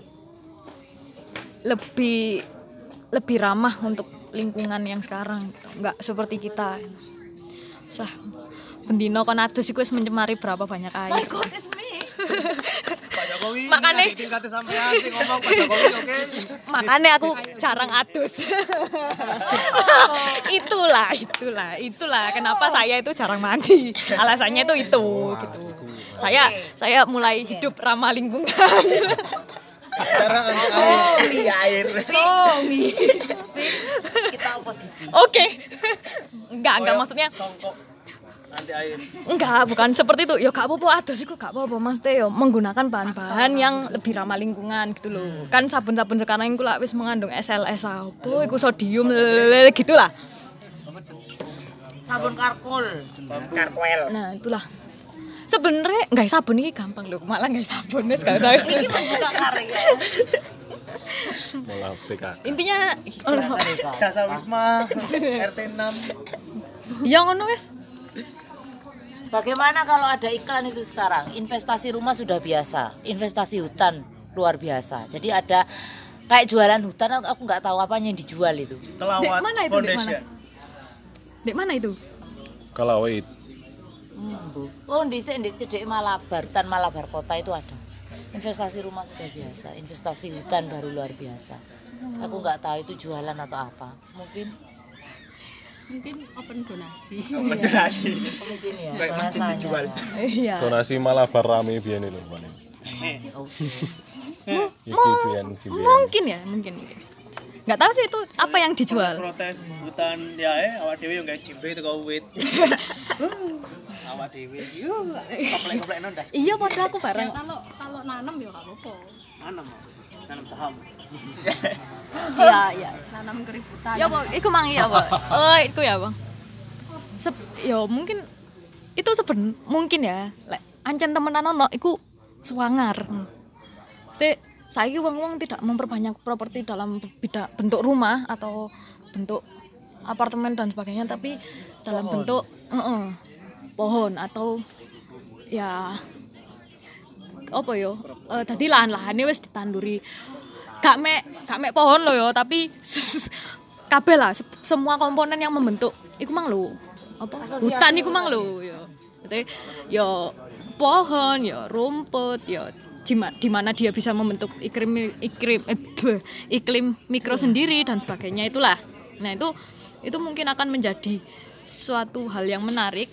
lebih lebih ramah untuk lingkungan yang sekarang. Gitu. nggak seperti kita. Sah bendino kon adus mencemari berapa banyak air Pak Jokowi Makanya- ini tingkatnya sampean sih ngomong Pak Jokowi oke. makanya aku jarang adus itulah itulah itulah kenapa saya itu jarang mandi. Alasannya itu itu gitu. saya saya mulai hidup ramah lingkungan. Sekarang anti air. Air. Somi. Kita oposisi. Oke. Enggak enggak maksudnya Songkok anti air. enggak bukan seperti itu. Ya gak apa-apa adus itu gak apa-apa. Mas Teo menggunakan bahan-bahan yang lebih ramah lingkungan gitu loh. Kan sabun-sabun sekarang itu lah wis mengandung SLS apa itu sodium lelele gitulah. Sabun karkol Nah, itulah. Sebenarnya nggak sabun ini gampang loh, malah nggak sabun wis gak usah. ini membuka karya. Malah PK Intinya Dasa Wisma RT 6. ya ngono wis. Bagaimana kalau ada iklan itu sekarang? Investasi rumah sudah biasa, investasi hutan luar biasa. Jadi ada kayak jualan hutan aku- nggak tahu apanya yang dijual itu. Kelawat Dek, mana itu, Dek, Foundation. Dek mana itu? kalau wait Oh, di sini di Cedek Malabar, hutan Malabar kota itu ada. Investasi rumah sudah biasa, investasi hutan baru luar biasa. Aku nggak tahu itu jualan atau apa. Mungkin mungkin open donasi Federasi. mungkin ya masjid dijual. Iya. donasi malah rame paling iki biyen sih biyen. Mungkin ya, mungkin. Nggak tahu sih itu apa yang dijual. Protes hutan ya eh awak dhewe yo gawe jimbe teko wit. [laughs] Awak dhewe yo koplek-koplek nondas. Iya, padahal aku bareng. kalau kalau nanam ya nggak apa-apa Nanam. Nanam saham. Iya, iya. nanam keributan Ya, Bang, iku mang iya, Bang. Oh, itu ya, Bang. Sep, ya mungkin itu seben mungkin ya. Lek ancen temenan ono iku suwangar. Mesti saiki wong-wong tidak memperbanyak properti dalam bidang bentuk rumah atau bentuk apartemen dan sebagainya, tapi dalam bentuk heeh, pohon atau ya apa yo? Eh tadi lahan lahannya wis ditanduri. Gak mek gak mek pohon lo yo tapi [laughs] kabeh lah se- semua komponen yang membentuk. Iku mang lo apa? Hutan iku mang lo yo. Jadi yo pohon yo rumput yo di mana dia bisa membentuk iklim iklim eh, beuh, iklim mikro sendiri dan sebagainya itulah. Nah itu itu mungkin akan menjadi suatu hal yang menarik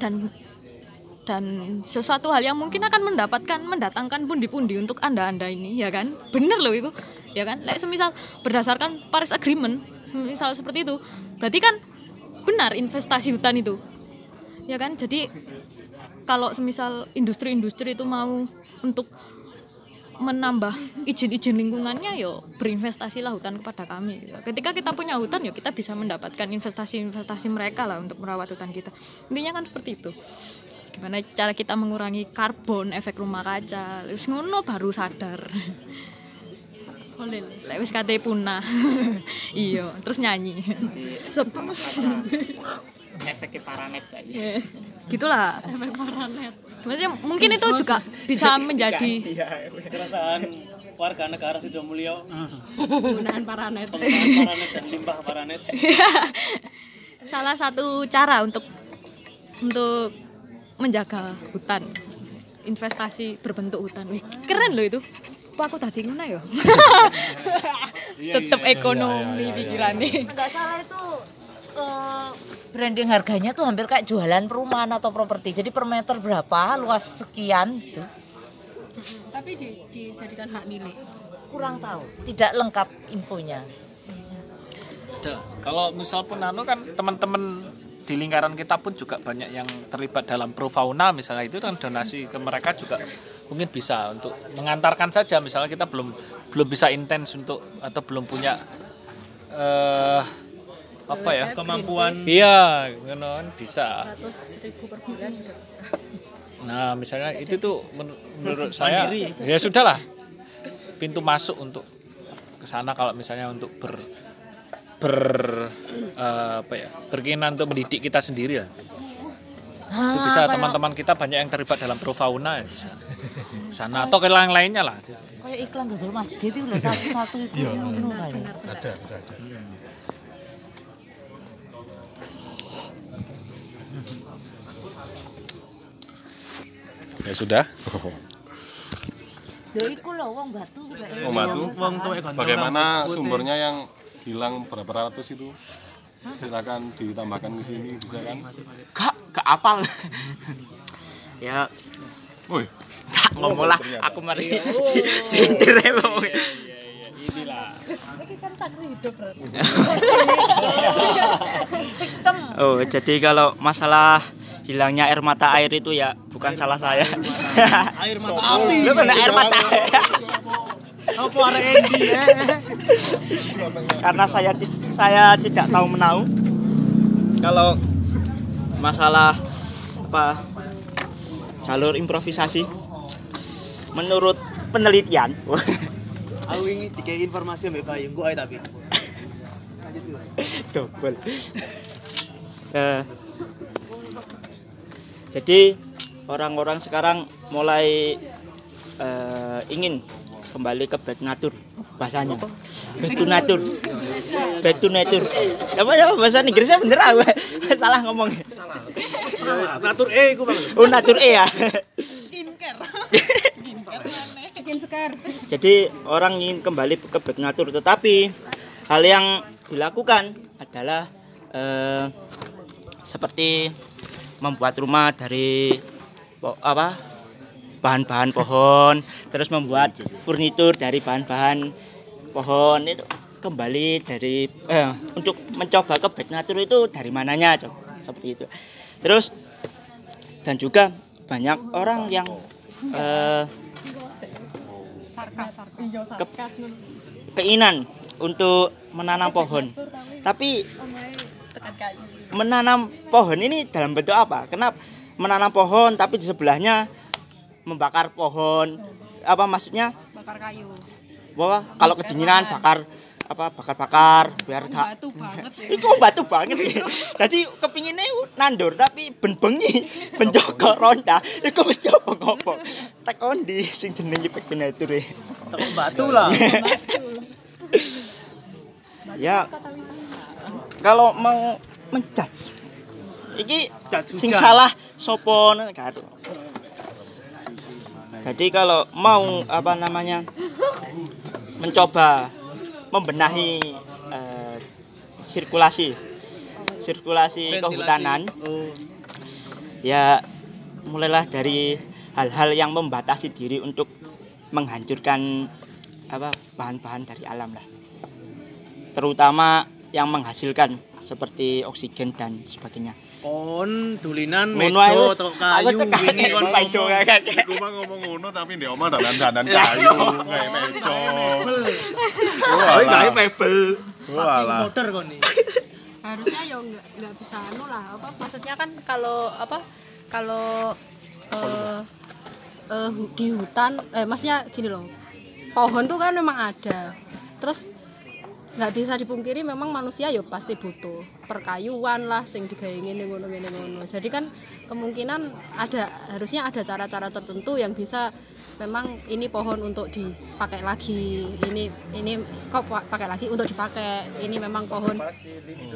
dan dan sesuatu hal yang mungkin akan mendapatkan mendatangkan pundi-pundi untuk anda-anda ini ya kan? Bener loh itu ya kan? Like semisal berdasarkan Paris Agreement misal seperti itu berarti kan benar investasi hutan itu ya kan? Jadi kalau semisal industri-industri itu mau untuk menambah izin-izin lingkungannya yo berinvestasilah hutan kepada kami. Ketika kita punya hutan yo kita bisa mendapatkan investasi-investasi mereka lah untuk merawat hutan kita. Intinya kan seperti itu gimana cara kita mengurangi karbon efek rumah kaca? Terus ngono baru sadar. Lek wis kate punah. [laughs] iya, terus nyanyi. Sop- [laughs] efeknya paranet saja. Gitulah. efek paranet. Maksudnya mungkin itu juga bisa menjadi Iya, kerasaan warga negara Sido Mulyo, penggunaan paranet. Penggunaan paranet dan limbah paranet. salah satu cara untuk untuk menjaga hutan. Investasi berbentuk hutan. Wih, keren loh itu. Apa aku tadi ngono ya? [laughs] Tetap ekonomi pikirannya. nggak salah itu eh, branding harganya tuh hampir kayak jualan perumahan atau properti. Jadi per meter berapa luas sekian gitu. Tapi di, dijadikan hak milik. kurang tahu. Tidak lengkap infonya. Ada. Kalau misal pun anu kan teman-teman di lingkaran kita pun juga banyak yang terlibat dalam pro fauna misalnya itu kan donasi ke mereka juga mungkin bisa untuk mengantarkan saja. Misalnya kita belum belum bisa intens untuk atau belum punya eh apa ya Kemampuan. Iya ngono kan bisa. 100 ribu per bulan juga bisa. nah misalnya itu tuh men- menurut saya ya sudahlah. Pintu masuk untuk ke sana kalau misalnya untuk ber ber eh, apa ya berkeinginan untuk mendidik kita sendiri lah itu bisa teman-teman kita banyak yang terlibat dalam pro fauna ya bisa sana atau ke yang lainnya lah kayak iklan dodol masjid itu loh satu-satu itu ngono kali. Ada, ada, ada. Ya sudah. Lho iku lho wong batu. Oh, Batu. wong tuwek gondrong Bagaimana sumbernya yang hilang berapa ratus itu? Silakan ditambahkan ke sini bisa kan? Gak, gak apal. ya, Woi, tak ngomong lah. Aku mari [laughs] sintir ya ngomong. Oh, jadi kalau masalah hilangnya air mata air itu ya bukan salah saya. [laughs] air mata api Lu kena air mata air. Apa arek Endi eh? Karena saya saya tidak tahu menau. Kalau masalah apa jalur improvisasi menurut penelitian. [laughs] Aku ingin dikei informasi mbak Bayu gue tapi. [laughs] Double. Eh, jadi orang-orang sekarang mulai eh, ingin kembali ke back nature bahasanya. Back to nature back to nature apa ya bahasa Inggrisnya bener aku [laughs] salah ngomong. Natur eh gue bang oh nature e ya. Skin [laughs] sekar. jadi orang ingin kembali ke back nature tetapi hal yang dilakukan adalah eh, seperti membuat rumah dari apa bahan-bahan pohon terus membuat furnitur dari bahan-bahan pohon itu kembali dari eh, untuk mencoba ke back nature itu dari mananya coba seperti itu terus dan juga banyak orang yang eh, ke- keinginan untuk menanam pohon. Tapi menanam pohon ini dalam bentuk apa? Kenapa menanam pohon tapi di sebelahnya membakar pohon? Apa maksudnya? Bakar kayu. Bahwa kalau kedinginan bakar apa bakar-bakar biar gak Batu banget ya. [laughs] Iku batu banget ya. [laughs] Jadi kepinginnya nandur tapi ben bengi [laughs] ben jaga ronda iku mesti apa ngopo. Tekon di sing jenenge pekinatur e. takut batu lah ya kalau mau menjudge iki Judge sing salah sopo karo jadi kalau mau apa namanya mencoba membenahi eh, sirkulasi sirkulasi kehutanan oh ya mulailah dari hal-hal yang membatasi diri untuk menghancurkan apa bahan-bahan dari alam lah. Terutama yang menghasilkan seperti oksigen dan sebagainya kon dulinan wis. atau Aku kayu cekak wingi kon paido kakek. Iku mah ngomong ngono tapi di omah dalan-dalan kayu, kayak meco. Oh, gawe mebel. Walah. Motor kon. [laughs] Harusnya ya nggak nggak bisa anu lah apa maksudnya kan kalau apa kalau eh eh, hu- di hutan eh maksudnya gini loh pohon tuh kan memang ada terus nggak bisa dipungkiri memang manusia ya pasti butuh perkayuan lah sing digawe ngene ngono ngene ngono. Jadi kan kemungkinan ada harusnya ada cara-cara tertentu yang bisa memang ini pohon untuk dipakai lagi. Ini ini kok pa- pakai lagi untuk dipakai. Ini memang pohon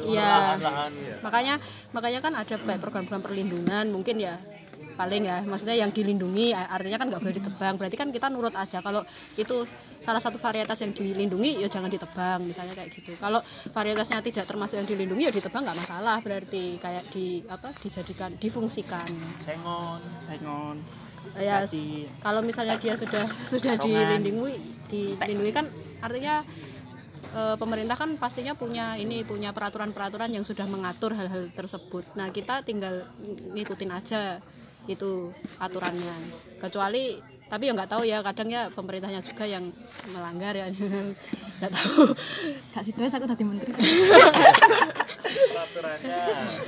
Iya. Makanya makanya kan ada kayak program-program perlindungan mungkin ya paling ya maksudnya yang dilindungi artinya kan nggak boleh ditebang. Berarti kan kita nurut aja. Kalau itu salah satu varietas yang dilindungi ya jangan ditebang misalnya kayak gitu. Kalau varietasnya tidak termasuk yang dilindungi ya ditebang nggak masalah. Berarti kayak di apa dijadikan difungsikan. Sengon. Sengon. Ya Hati. kalau misalnya dia sudah sudah dilindungi dilindungi kan artinya eh, pemerintah kan pastinya punya ini punya peraturan-peraturan yang sudah mengatur hal-hal tersebut. Nah kita tinggal ngikutin aja itu aturannya. Kecuali tapi ya nggak tahu ya kadang ya pemerintahnya juga yang melanggar ya [laughs] nggak tahu kak Sidoes aku tadi menteri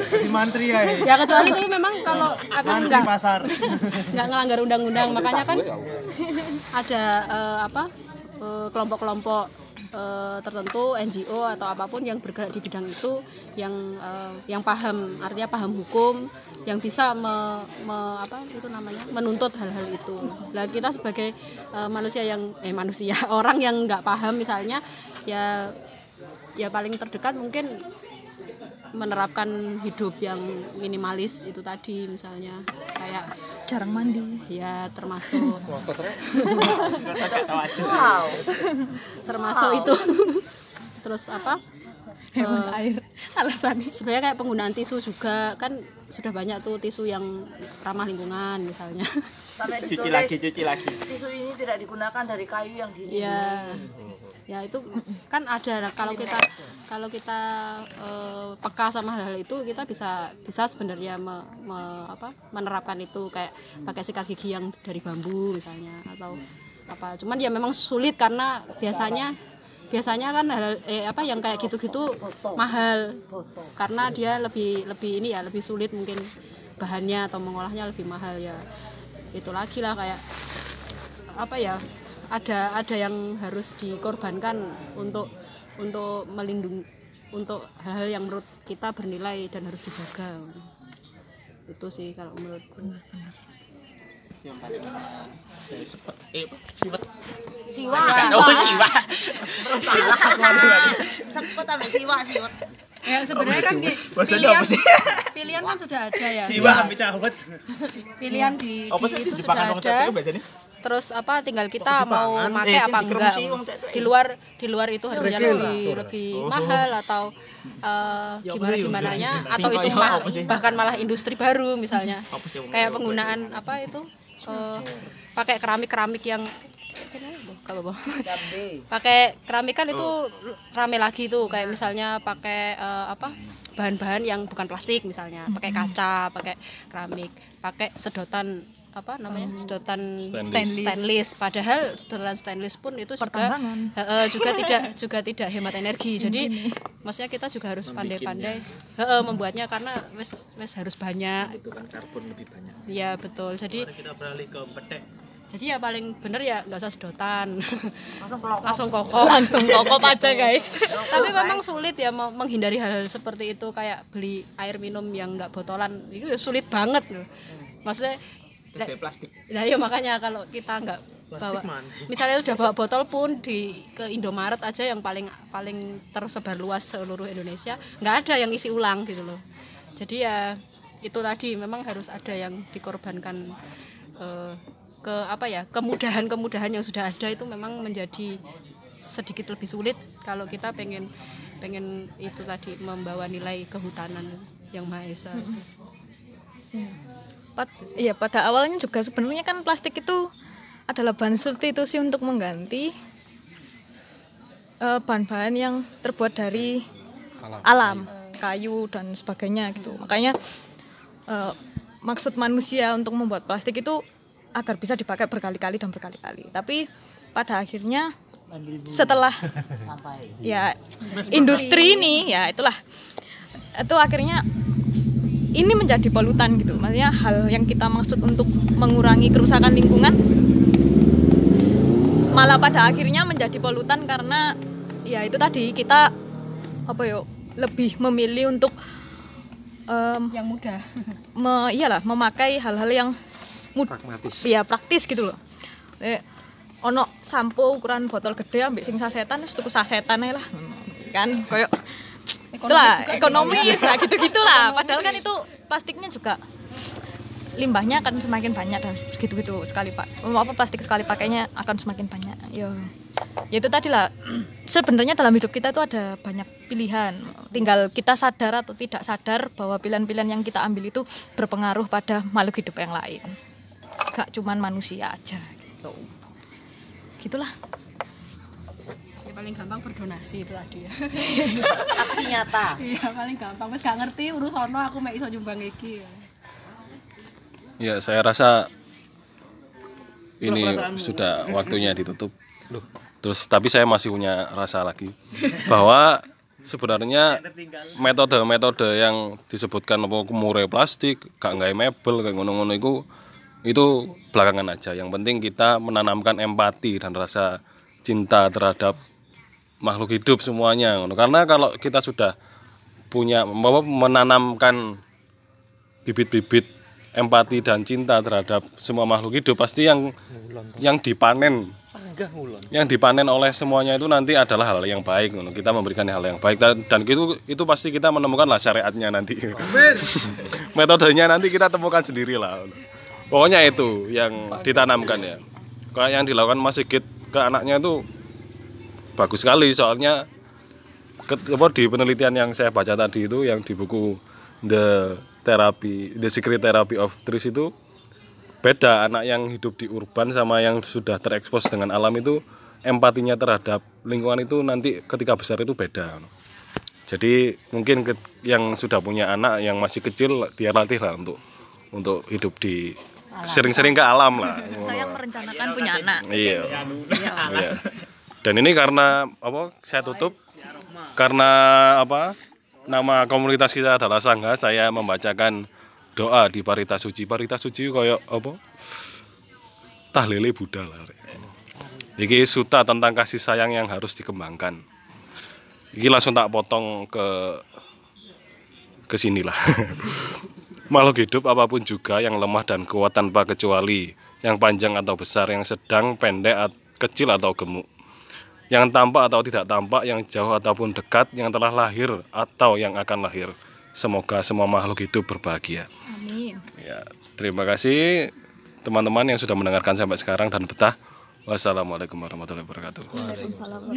Di mantri ya. ya kecuali itu memang kalau akan Mantri nggak pasar. nggak ngelanggar undang-undang makanya kan ada eh, apa eh, kelompok-kelompok eh, tertentu NGO atau apa pun yang bergerak di bidang itu yang eh, yang paham artinya paham hukum yang bisa me, me- apa itu namanya menuntut hal-hal itu. Lah kita sebagai eh, manusia yang eh manusia [laughs] orang yang nggak paham misalnya ya ya paling terdekat mungkin menerapkan hidup yang minimalis itu tadi misalnya kayak jarang mandi. Ya termasuk. Termasuk itu. [laughs] Terus apa hemat Eh, air. Alasannya? sebenarnya kayak penggunaan tisu juga. Kan sudah banyak tuh tisu yang ramah lingkungan misalnya. Sampai cuci lagi cuci lagi. tisu ini tidak digunakan dari kayu yang dilindungi. ya ya itu kan ada. Nah, kalau kita kalau kita eh, peka sama hal-hal itu kita bisa bisa sebenarnya me- me- apa, menerapkan itu. Kayak pakai sikat gigi yang dari bambu misalnya atau apa. Cuman ya memang sulit karena biasanya biasanya kan eh, apa yang kayak gitu-gitu mahal. Karena dia lebih lebih ini ya lebih sulit mungkin bahannya atau mengolahnya lebih mahal ya. Itu lagi lah kayak apa ya ada ada yang harus dikorbankan untuk untuk melindungi untuk hal-hal yang menurut kita bernilai dan harus dijaga. Itu sih kalau paling dari sepet eh apa? siwet Siwa. oh siwa Sempet ambil siwa, siwa. ya sebenarnya kan di- pilihan apa sih? pilihan kan sudah ada ya. Siwa sampai cahut pilihan di, apa di sih itu sudah ada. terus apa tinggal kita mau make Eh, apa enggak. di luar di luar itu harganya lebih lebih mahal atau eh, gimana gimana nya? Atau itu bahkan malah industri baru misalnya. Kayak penggunaan apa itu? Eh, pakai keramik keramik yang pakai keramik kan itu rame lagi tuh. Kayak misalnya pakai eh, apa bahan-bahan yang bukan plastik misalnya. Pakai kaca pakai keramik pakai sedotan apa namanya sedotan Stainless. stainless. padahal sedotan stainless pun itu juga eh, eh, juga [laughs] tidak juga tidak hemat energi. Jadi maksudnya kita juga harus pandai-pandai eh, eh, membuatnya karena wes wes harus banyak. Itu kan karbon lebih banyak. Ya betul. Jadi kita beralih ke petek jadi ya paling bener ya nggak usah sedotan. Langsung kelok. langsung kokop langsung kokop aja guys. Tapi memang sulit ya mau menghindari hal-hal seperti itu kayak beli air minum yang nggak botolan. Itu ya sulit banget loh. Maksudnya Tidak plastik. nah ya makanya kalau kita nggak bawa misalnya udah bawa botol pun di ke Indomaret aja yang paling paling tersebar luas seluruh Indonesia nggak ada yang isi ulang gitu loh. Jadi ya itu tadi memang harus ada yang dikorbankan eh, ke apa ya kemudahan-kemudahan yang sudah ada itu memang menjadi sedikit lebih sulit kalau kita pengen pengen itu tadi membawa nilai kehutanan yang maha esa Pad- iya pada awalnya juga sebenarnya kan plastik itu adalah bahan substitusi untuk mengganti eh, bahan-bahan yang terbuat dari alam, kayu dan sebagainya gitu. Makanya eh, maksud manusia untuk membuat plastik itu agar bisa dipakai berkali-kali dan berkali-kali. Tapi pada akhirnya setelah [laughs] Sampai. ya industri ini ya itulah. Itu akhirnya ini menjadi polutan gitu. Maksudnya hal yang kita maksud untuk mengurangi kerusakan lingkungan malah pada akhirnya menjadi polutan karena ya itu tadi kita apa yo lebih memilih untuk em, yang mudah. me, iyalah memakai hal-hal yang mud, pragmatis. ya praktis gitu loh. Eh, ono sampo ukuran botol gede ambek sing sasetan wis tuku sasetan ae lah. Kan koyo itulah ekonomis lah gitu-gitulah. Padahal kan itu plastiknya juga limbahnya akan semakin banyak dan gitu-gitu sekali pak. Apa plastik sekali pakainya akan semakin banyak. Ya ya itu tadi lah. [clears throat] Sebenarnya dalam hidup kita itu ada banyak pilihan. Tinggal kita sadar atau tidak sadar bahwa pilihan-pilihan yang kita ambil itu berpengaruh pada makhluk hidup yang lain gak cuman manusia aja gitu. Gitulah. Ya paling gampang berdonasi itu tadi ya. [laughs] Aksi nyata. Iya paling gampang. Wis gak ngerti urus ono aku mek iso nyumbang iki. Ya. Ya, saya rasa ini sudah [laughs] waktunya ditutup. Terus tapi saya masih punya rasa lagi bahwa sebenarnya metode-metode yang disebutkan apa kemure plastik, gak nggak mebel kayak ngono-ngono itu itu belakangan aja. Yang penting kita menanamkan empati dan rasa cinta terhadap makhluk hidup semuanya. Karena kalau kita sudah punya menanamkan bibit-bibit empati dan cinta terhadap semua makhluk hidup pasti yang yang dipanen yang dipanen oleh semuanya itu nanti adalah hal yang baik kita memberikan hal yang baik dan, dan itu itu pasti kita menemukan lah syariatnya nanti. [laughs] Metodenya nanti kita temukan sendiri lah pokoknya itu yang ditanamkan ya. Kayak yang dilakukan Mas Sigit ke anaknya itu bagus sekali soalnya di penelitian yang saya baca tadi itu yang di buku The Therapy The Secret Therapy of Trees itu beda anak yang hidup di urban sama yang sudah terekspos dengan alam itu empatinya terhadap lingkungan itu nanti ketika besar itu beda. Jadi mungkin yang sudah punya anak yang masih kecil dia latih lah untuk untuk hidup di sering-sering ke alam lah saya merencanakan punya anak Iya. Iya. Dan ini karena apa? Saya tutup karena apa? Nama komunitas kita adalah Sangha. Saya membacakan doa di Parita Suci. Parita Suci kayak apa? Tahlile Buddha lah. Iki suta tentang kasih sayang yang harus dikembangkan. Iki langsung tak potong ke ke sinilah. [laughs] Makhluk hidup apa pun juga yang lemah dan kuat tanpa kecuali, yang panjang atau besar, yang sedang, pendek, at- kecil atau gemuk, yang tampak atau tidak tampak, yang jauh ataupun dekat, yang telah lahir atau yang akan lahir. Semoga semua makhluk hidup berbahagia. amin Ya, terima kasih teman-teman yang sudah mendengarkan sampai sekarang dan betah. Wassalamualaikum warahmatullahi wabarakatuh. Waalaikumsalam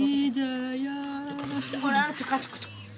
cekas